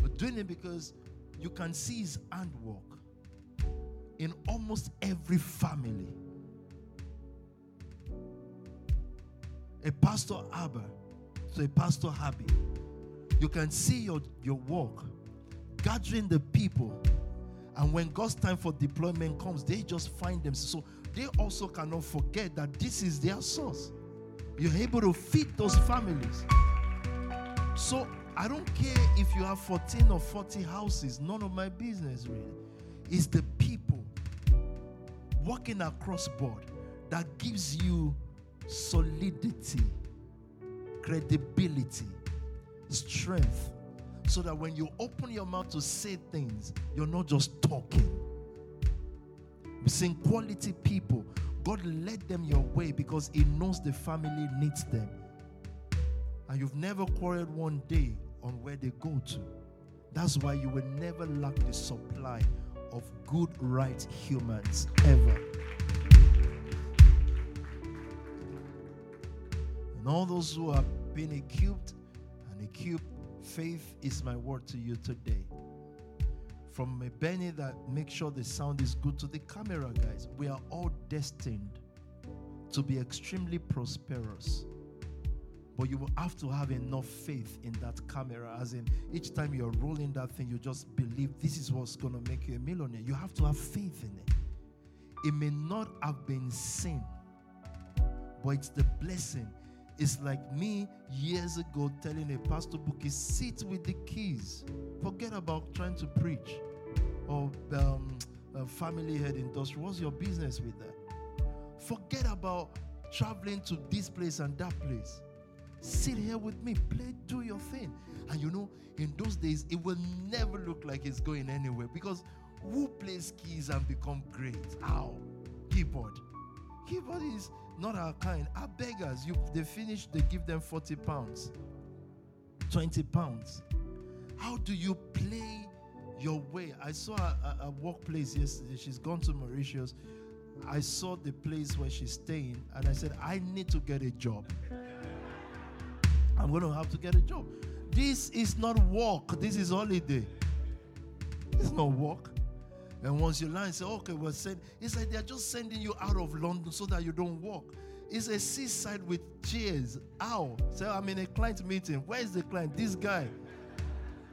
We're doing it because you can see his handwork in almost every family. A pastor Abba to a pastor Habi. You can see your, your work gathering the people. And when God's time for deployment comes, they just find them. So they also cannot forget that this is their source. You're able to feed those families. So I don't care if you have 14 or 40 houses, none of my business really. It's the people working across board that gives you solidity, credibility, strength, so that when you open your mouth to say things, you're not just talking. We're seeing quality people. God led them your way because He knows the family needs them. And you've never quarreled one day on where they go to. That's why you will never lack the supply of good, right humans ever. And all those who have been equipped and equipped, faith is my word to you today. From a Benny that make sure the sound is good to the camera guys, we are all destined to be extremely prosperous. But you will have to have enough faith in that camera, as in each time you're rolling that thing, you just believe this is what's going to make you a millionaire. You have to have faith in it. It may not have been seen, but it's the blessing. It's like me years ago telling a pastor bookie, sit with the keys. Forget about trying to preach or um, family head industry. What's your business with that? Forget about traveling to this place and that place. Sit here with me, play, do your thing. And you know, in those days, it will never look like it's going anywhere because who plays keys and become great? How? Keyboard. Keyboard is not our kind. Our beggars, you they finish, they give them 40 pounds, 20 pounds. How do you play your way? I saw a, a, a workplace yesterday. She's gone to Mauritius. I saw the place where she's staying, and I said, I need to get a job. I'm going to have to get a job. This is not work. This is holiday. It's not work. And once you land, say, okay, we're send. It's like they're just sending you out of London so that you don't walk. It's a seaside with chairs. Ow. Say, I'm in a client meeting. Where is the client? This guy.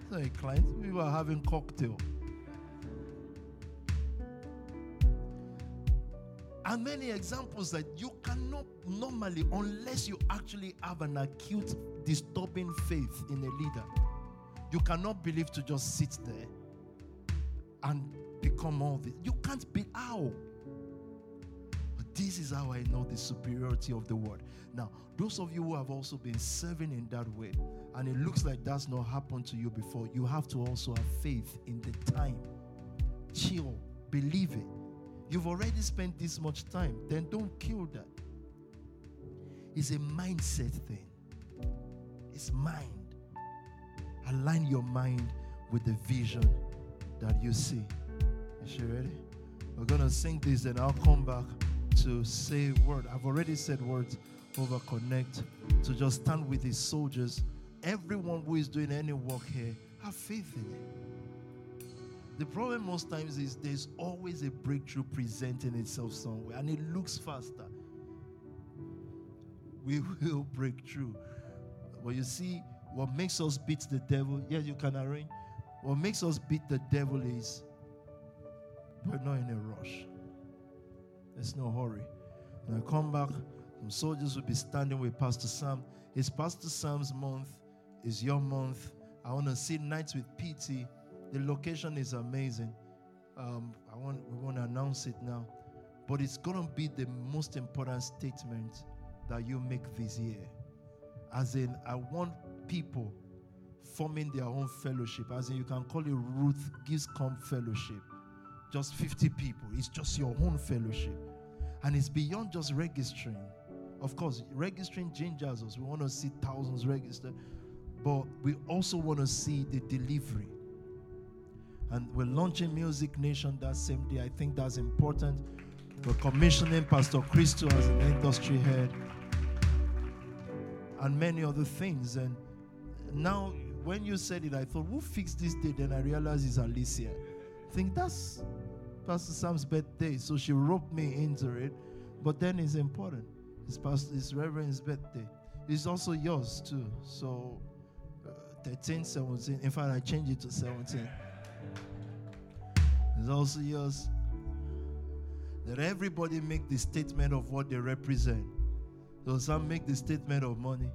It's not a client. We were having cocktail. And many examples that you cannot normally, unless you actually have an acute, disturbing faith in a leader, you cannot believe to just sit there and become all this. You can't be how. But this is how I know the superiority of the word. Now, those of you who have also been serving in that way, and it looks like that's not happened to you before, you have to also have faith in the time. Chill, believe it You've already spent this much time. Then don't kill that. It's a mindset thing. It's mind. Align your mind with the vision that you see. Is she ready? We're gonna sing this, and I'll come back to say word. I've already said words over connect to just stand with his soldiers. Everyone who is doing any work here, have faith in it. The problem most times is there's always a breakthrough presenting itself somewhere and it looks faster. We will break through. But you see, what makes us beat the devil, yes, you can arrange. What makes us beat the devil is we're not in a rush. There's no hurry. When I come back, some soldiers will be standing with Pastor Sam. It's Pastor Sam's month, it's your month. I want to see nights with PT the location is amazing. Um, I want we want to announce it now, but it's gonna be the most important statement that you make this year. As in, I want people forming their own fellowship. As in, you can call it Ruth Gives Come Fellowship just 50 people, it's just your own fellowship. And it's beyond just registering. Of course, registering changes us. We want to see thousands register, but we also want to see the delivery. And we're launching Music Nation that same day. I think that's important. We're commissioning Pastor Christo as an industry head and many other things. And now, when you said it, I thought, who fixed this date? Then I realized it's Alicia. I think that's Pastor Sam's birthday, so she roped me into it. But then it's important. It's Pastor, it's Reverend's birthday. It's also yours too. So uh, 13, 17. In fact, I changed it to 17. It's also yours. That everybody make the statement of what they represent. So some make the statement of money,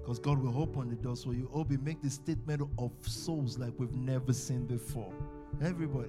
because God will open the doors for you. Obi, make the statement of souls like we've never seen before. Everybody.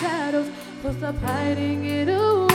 shadows, for stop hiding it away.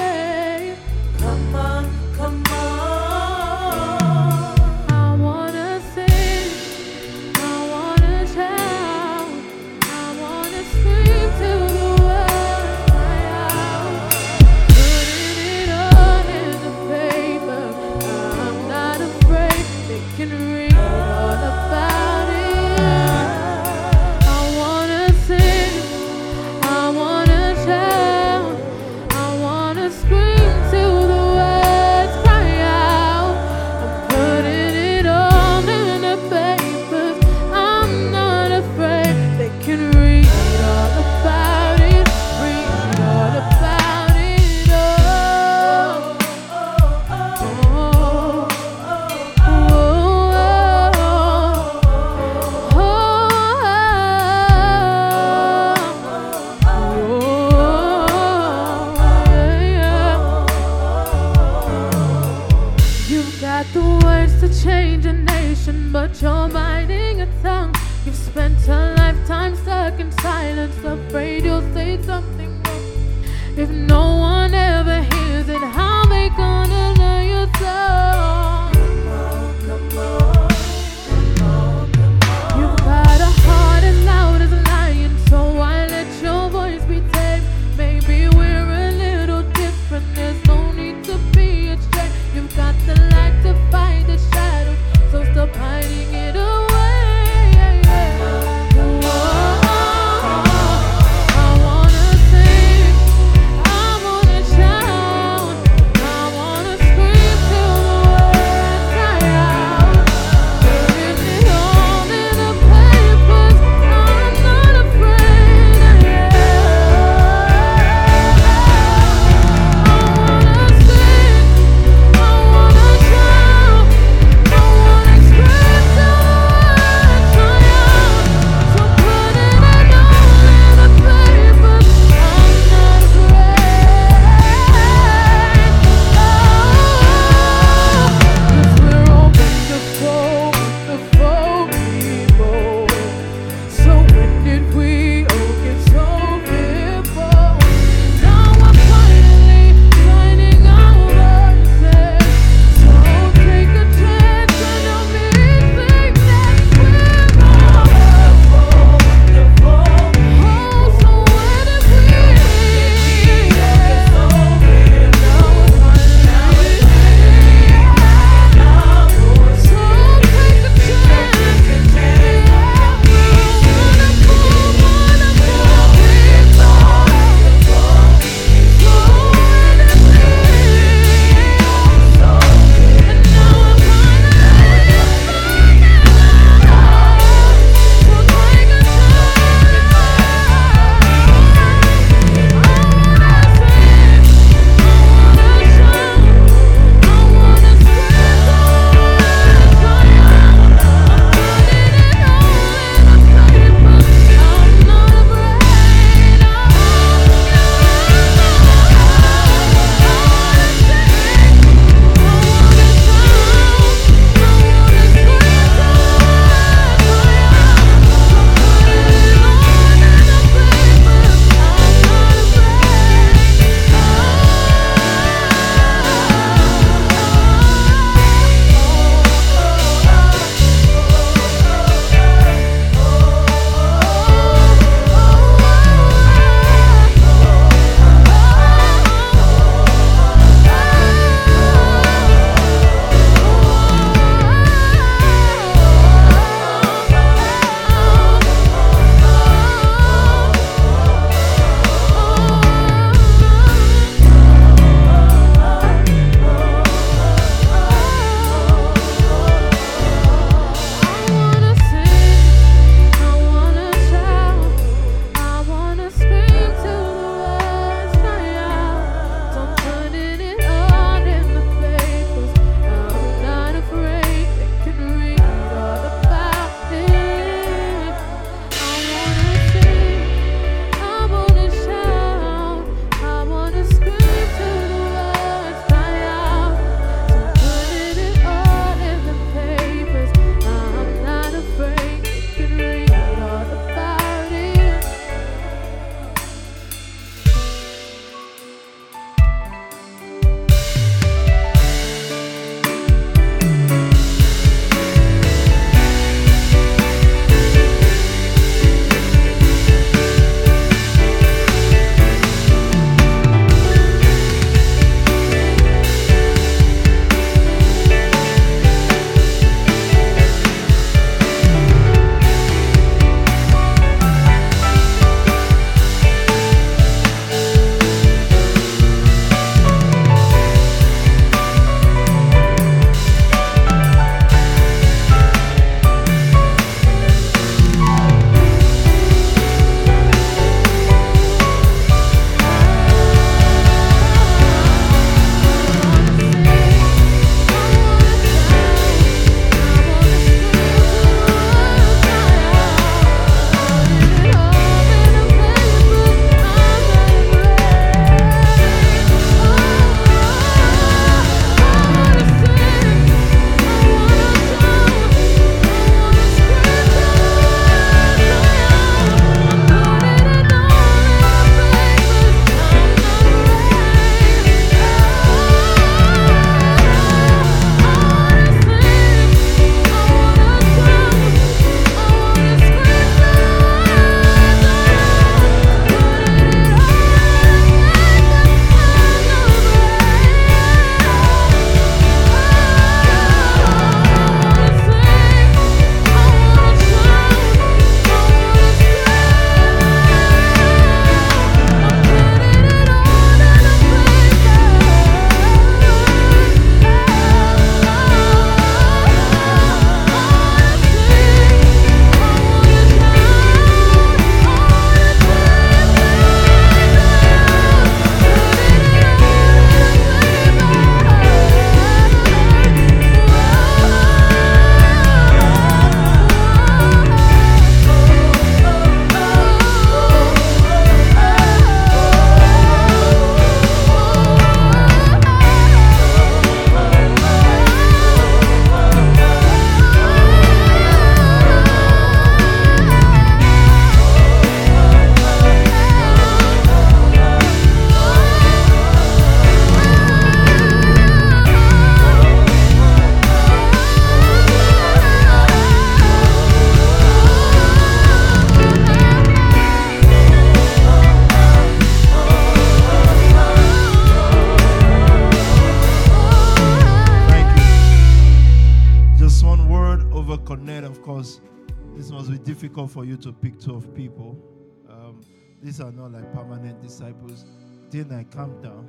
Then I calm down.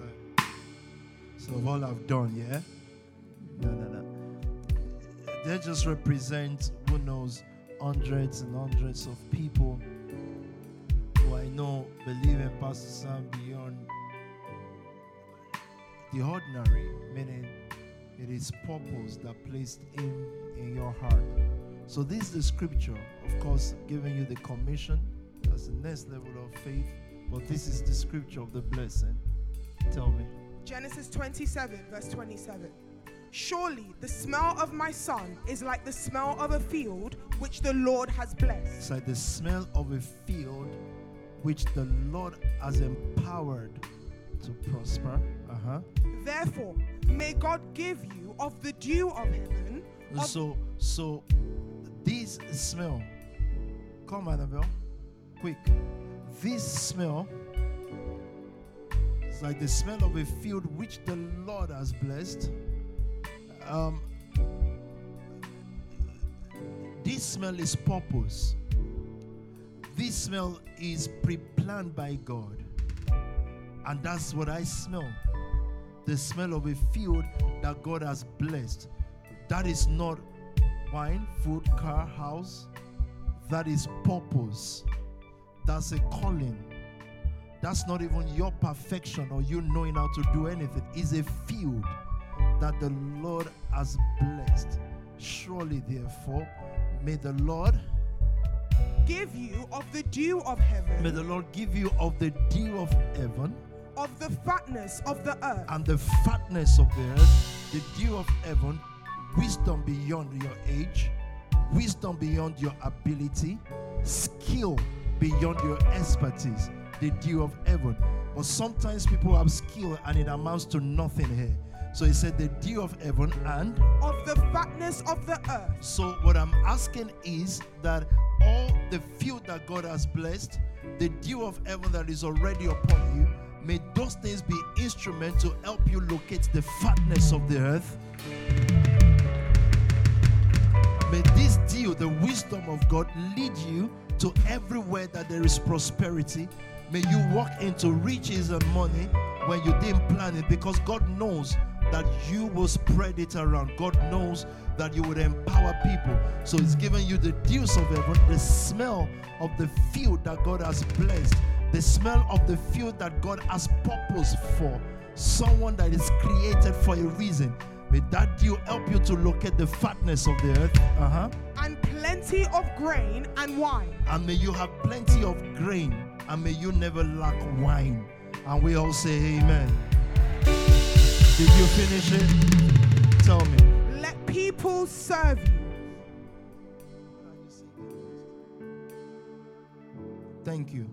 Like, so all I've done, yeah? No, no, no. They just represent, who knows, hundreds and hundreds of people who I know believe in Pastor Sam beyond the ordinary, meaning it is purpose that placed him in your heart. So this is the scripture, of course, giving you the commission as the next level of faith. But this is the scripture of the blessing. Tell me. Genesis 27, verse 27. Surely the smell of my son is like the smell of a field which the Lord has blessed. It's like the smell of a field which the Lord has empowered to prosper. Uh huh. Therefore, may God give you of the dew of heaven. Of So, so this smell, come Annabelle, quick. This smell is like the smell of a field which the Lord has blessed. Um, this smell is purpose. This smell is pre-planned by God, and that's what I smell. The smell of a field that God has blessed. That is not wine, food, car, house. That is purpose. That's a calling. That's not even your perfection or you knowing how to do anything. It's a field that the Lord has blessed. Surely, therefore, may the Lord, give you of the dew of heaven, may the Lord give you of the dew of heaven of the fatness of the earth, and the fatness of the earth, the dew of heaven, wisdom beyond your age, wisdom beyond your ability, skill beyond your expertise, the dew of heaven. But sometimes people have skill and it amounts to nothing here. So he said, the dew of heaven and of the fatness of the earth. so what I'm asking is that all the field that God has blessed, the dew of heaven that is already upon you, may those things be instrument to help you locate the fatness of the earth. May this dew, the wisdom of God, lead you to everywhere that there is prosperity. May you walk into riches and money when you didn't plan it because God knows that you will spread it around. God knows that you would empower people. So He's giving you the dews of heaven, the smell of the field that God has blessed, the smell of the field that God has purpose for. Someone that is created for a reason. May that dew help you to locate the fatness of the earth. Uh huh. and plenty of grain and wine. And may you have plenty of grain, and may you never lack wine. And we all say, Amen. Did you finish it? Tell me. Let people serve you. Thank you.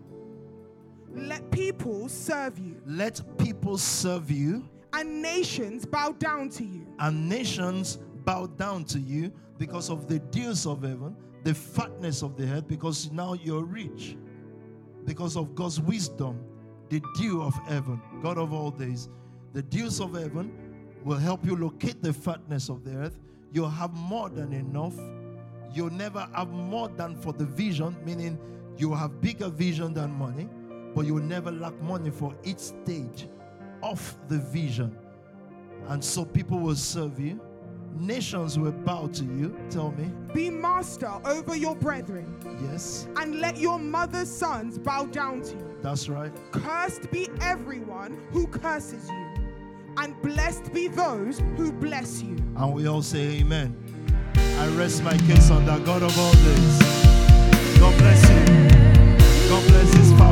Let people serve you. Let people serve you, And nations bow down to you. and nations bow down to you because of the dews of heaven, the fatness of the earth, because now you're rich. Because of God's wisdom, the dew of heaven, God of all days, the dews of heaven will help you locate the fatness of the earth. You'll have more than enough. You'll never have more than for the vision, meaning you have bigger vision than money, but you will never lack money for each stage of the vision. And so people will serve you. Nations will bow to you. Tell me. Be master over your brethren. Yes, And let your mother's sons bow down to you. that's right. Cursed be everyone who curses you. And blessed be those who bless you. And we all say amen. I rest my case on that God of all days. God bless you. God bless his family.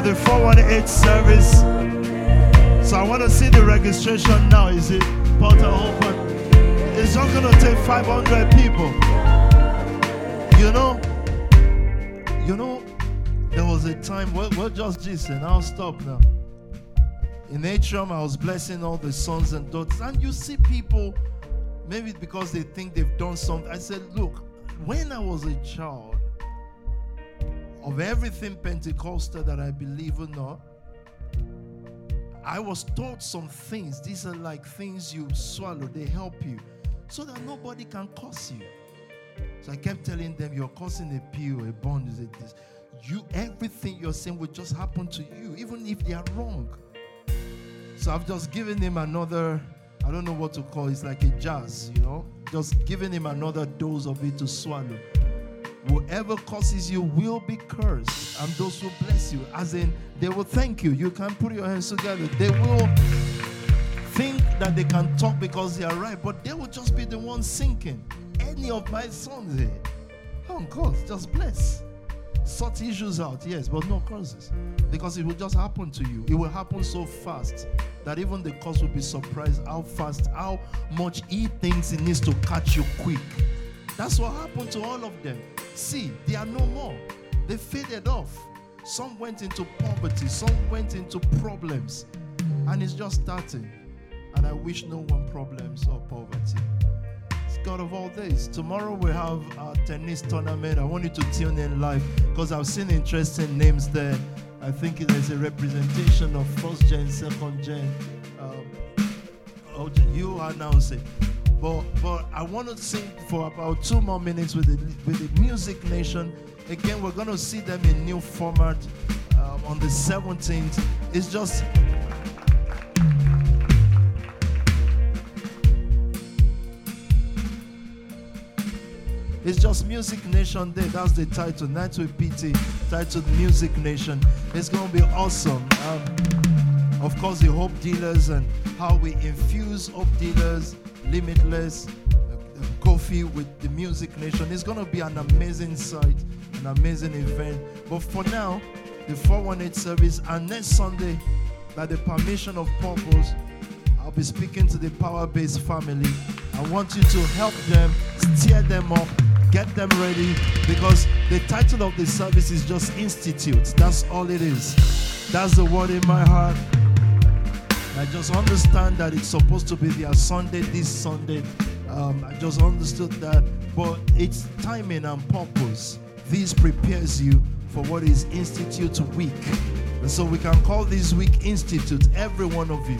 For the 418 service. So I want to see the registration now. Is it portal open? It's not going to take 500 people. You know, you know, there was a time, we're, we're just gisting. I'll stop now. In Atrium, I was blessing all the sons and daughters. And you see people, maybe because they think they've done something. I said, look, when I was a child, of everything Pentecostal that I believe or not, I was taught some things. These are like things you swallow, they help you so that nobody can curse you. So I kept telling them, You're causing a pill, a bond, is it this? You everything you're saying will just happen to you, even if they are wrong. So I've just given him another, I don't know what to call it, it's like a jazz, you know, just giving him another dose of it to swallow. Whoever curses you will be cursed, and those who bless you, as in they will thank you. You can put your hands together. They will think that they can talk because they are right, but they will just be the ones sinking. Any of my sons here, oh God, just bless. Sort issues out, yes, but no curses. Because it will just happen to you. It will happen so fast that even the curse will be surprised how fast, how much he thinks he needs to catch you quick. That's what happened to all of them. See, they are no more. They faded off. Some went into poverty, some went into problems. And it's just starting. And I wish no one problems or poverty. It's God of all days. Tomorrow we have our tennis tournament. I want you to tune in live because I've seen interesting names there. I think there's a representation of first gen, second gen. Um, you announce it. But but I want to sing for about two more minutes with the with the Music Nation. Again, we're gonna see them in new format um, on the 17th. It's just It's just Music Nation Day. That's the title. Night with PT, titled Music Nation. It's going to be awesome. Um, of course, the Hope Dealers and how we infuse Hope Dealers, Limitless, uh, uh, Coffee with the Music Nation. It's going to be an amazing sight, an amazing event. But for now, the 418 service, and next Sunday, by the permission of Purpose, I'll be speaking to the Power Base family. I want you to help them, steer them up, get them ready, because the title of the service is just Institute. That's all it is. That's the word in my heart. I just understand that it's supposed to be their Sunday this Sunday. Um, I just understood that, but it's timing and purpose. This prepares you for what is Institute Week. And so we can call this week Institute, every one of you.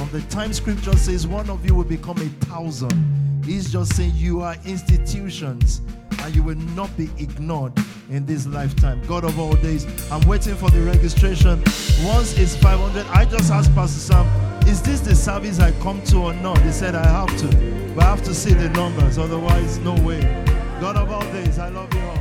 From the time scripture says one of you will become a thousand, he's just saying you are institutions and you will not be ignored in this lifetime. God of all days, I'm waiting for the registration. Once it's 500, I just asked Pastor Sam, is this the service I come to or not? They said I have to, but I have to see the numbers, otherwise, no way. God of all days, I love you all.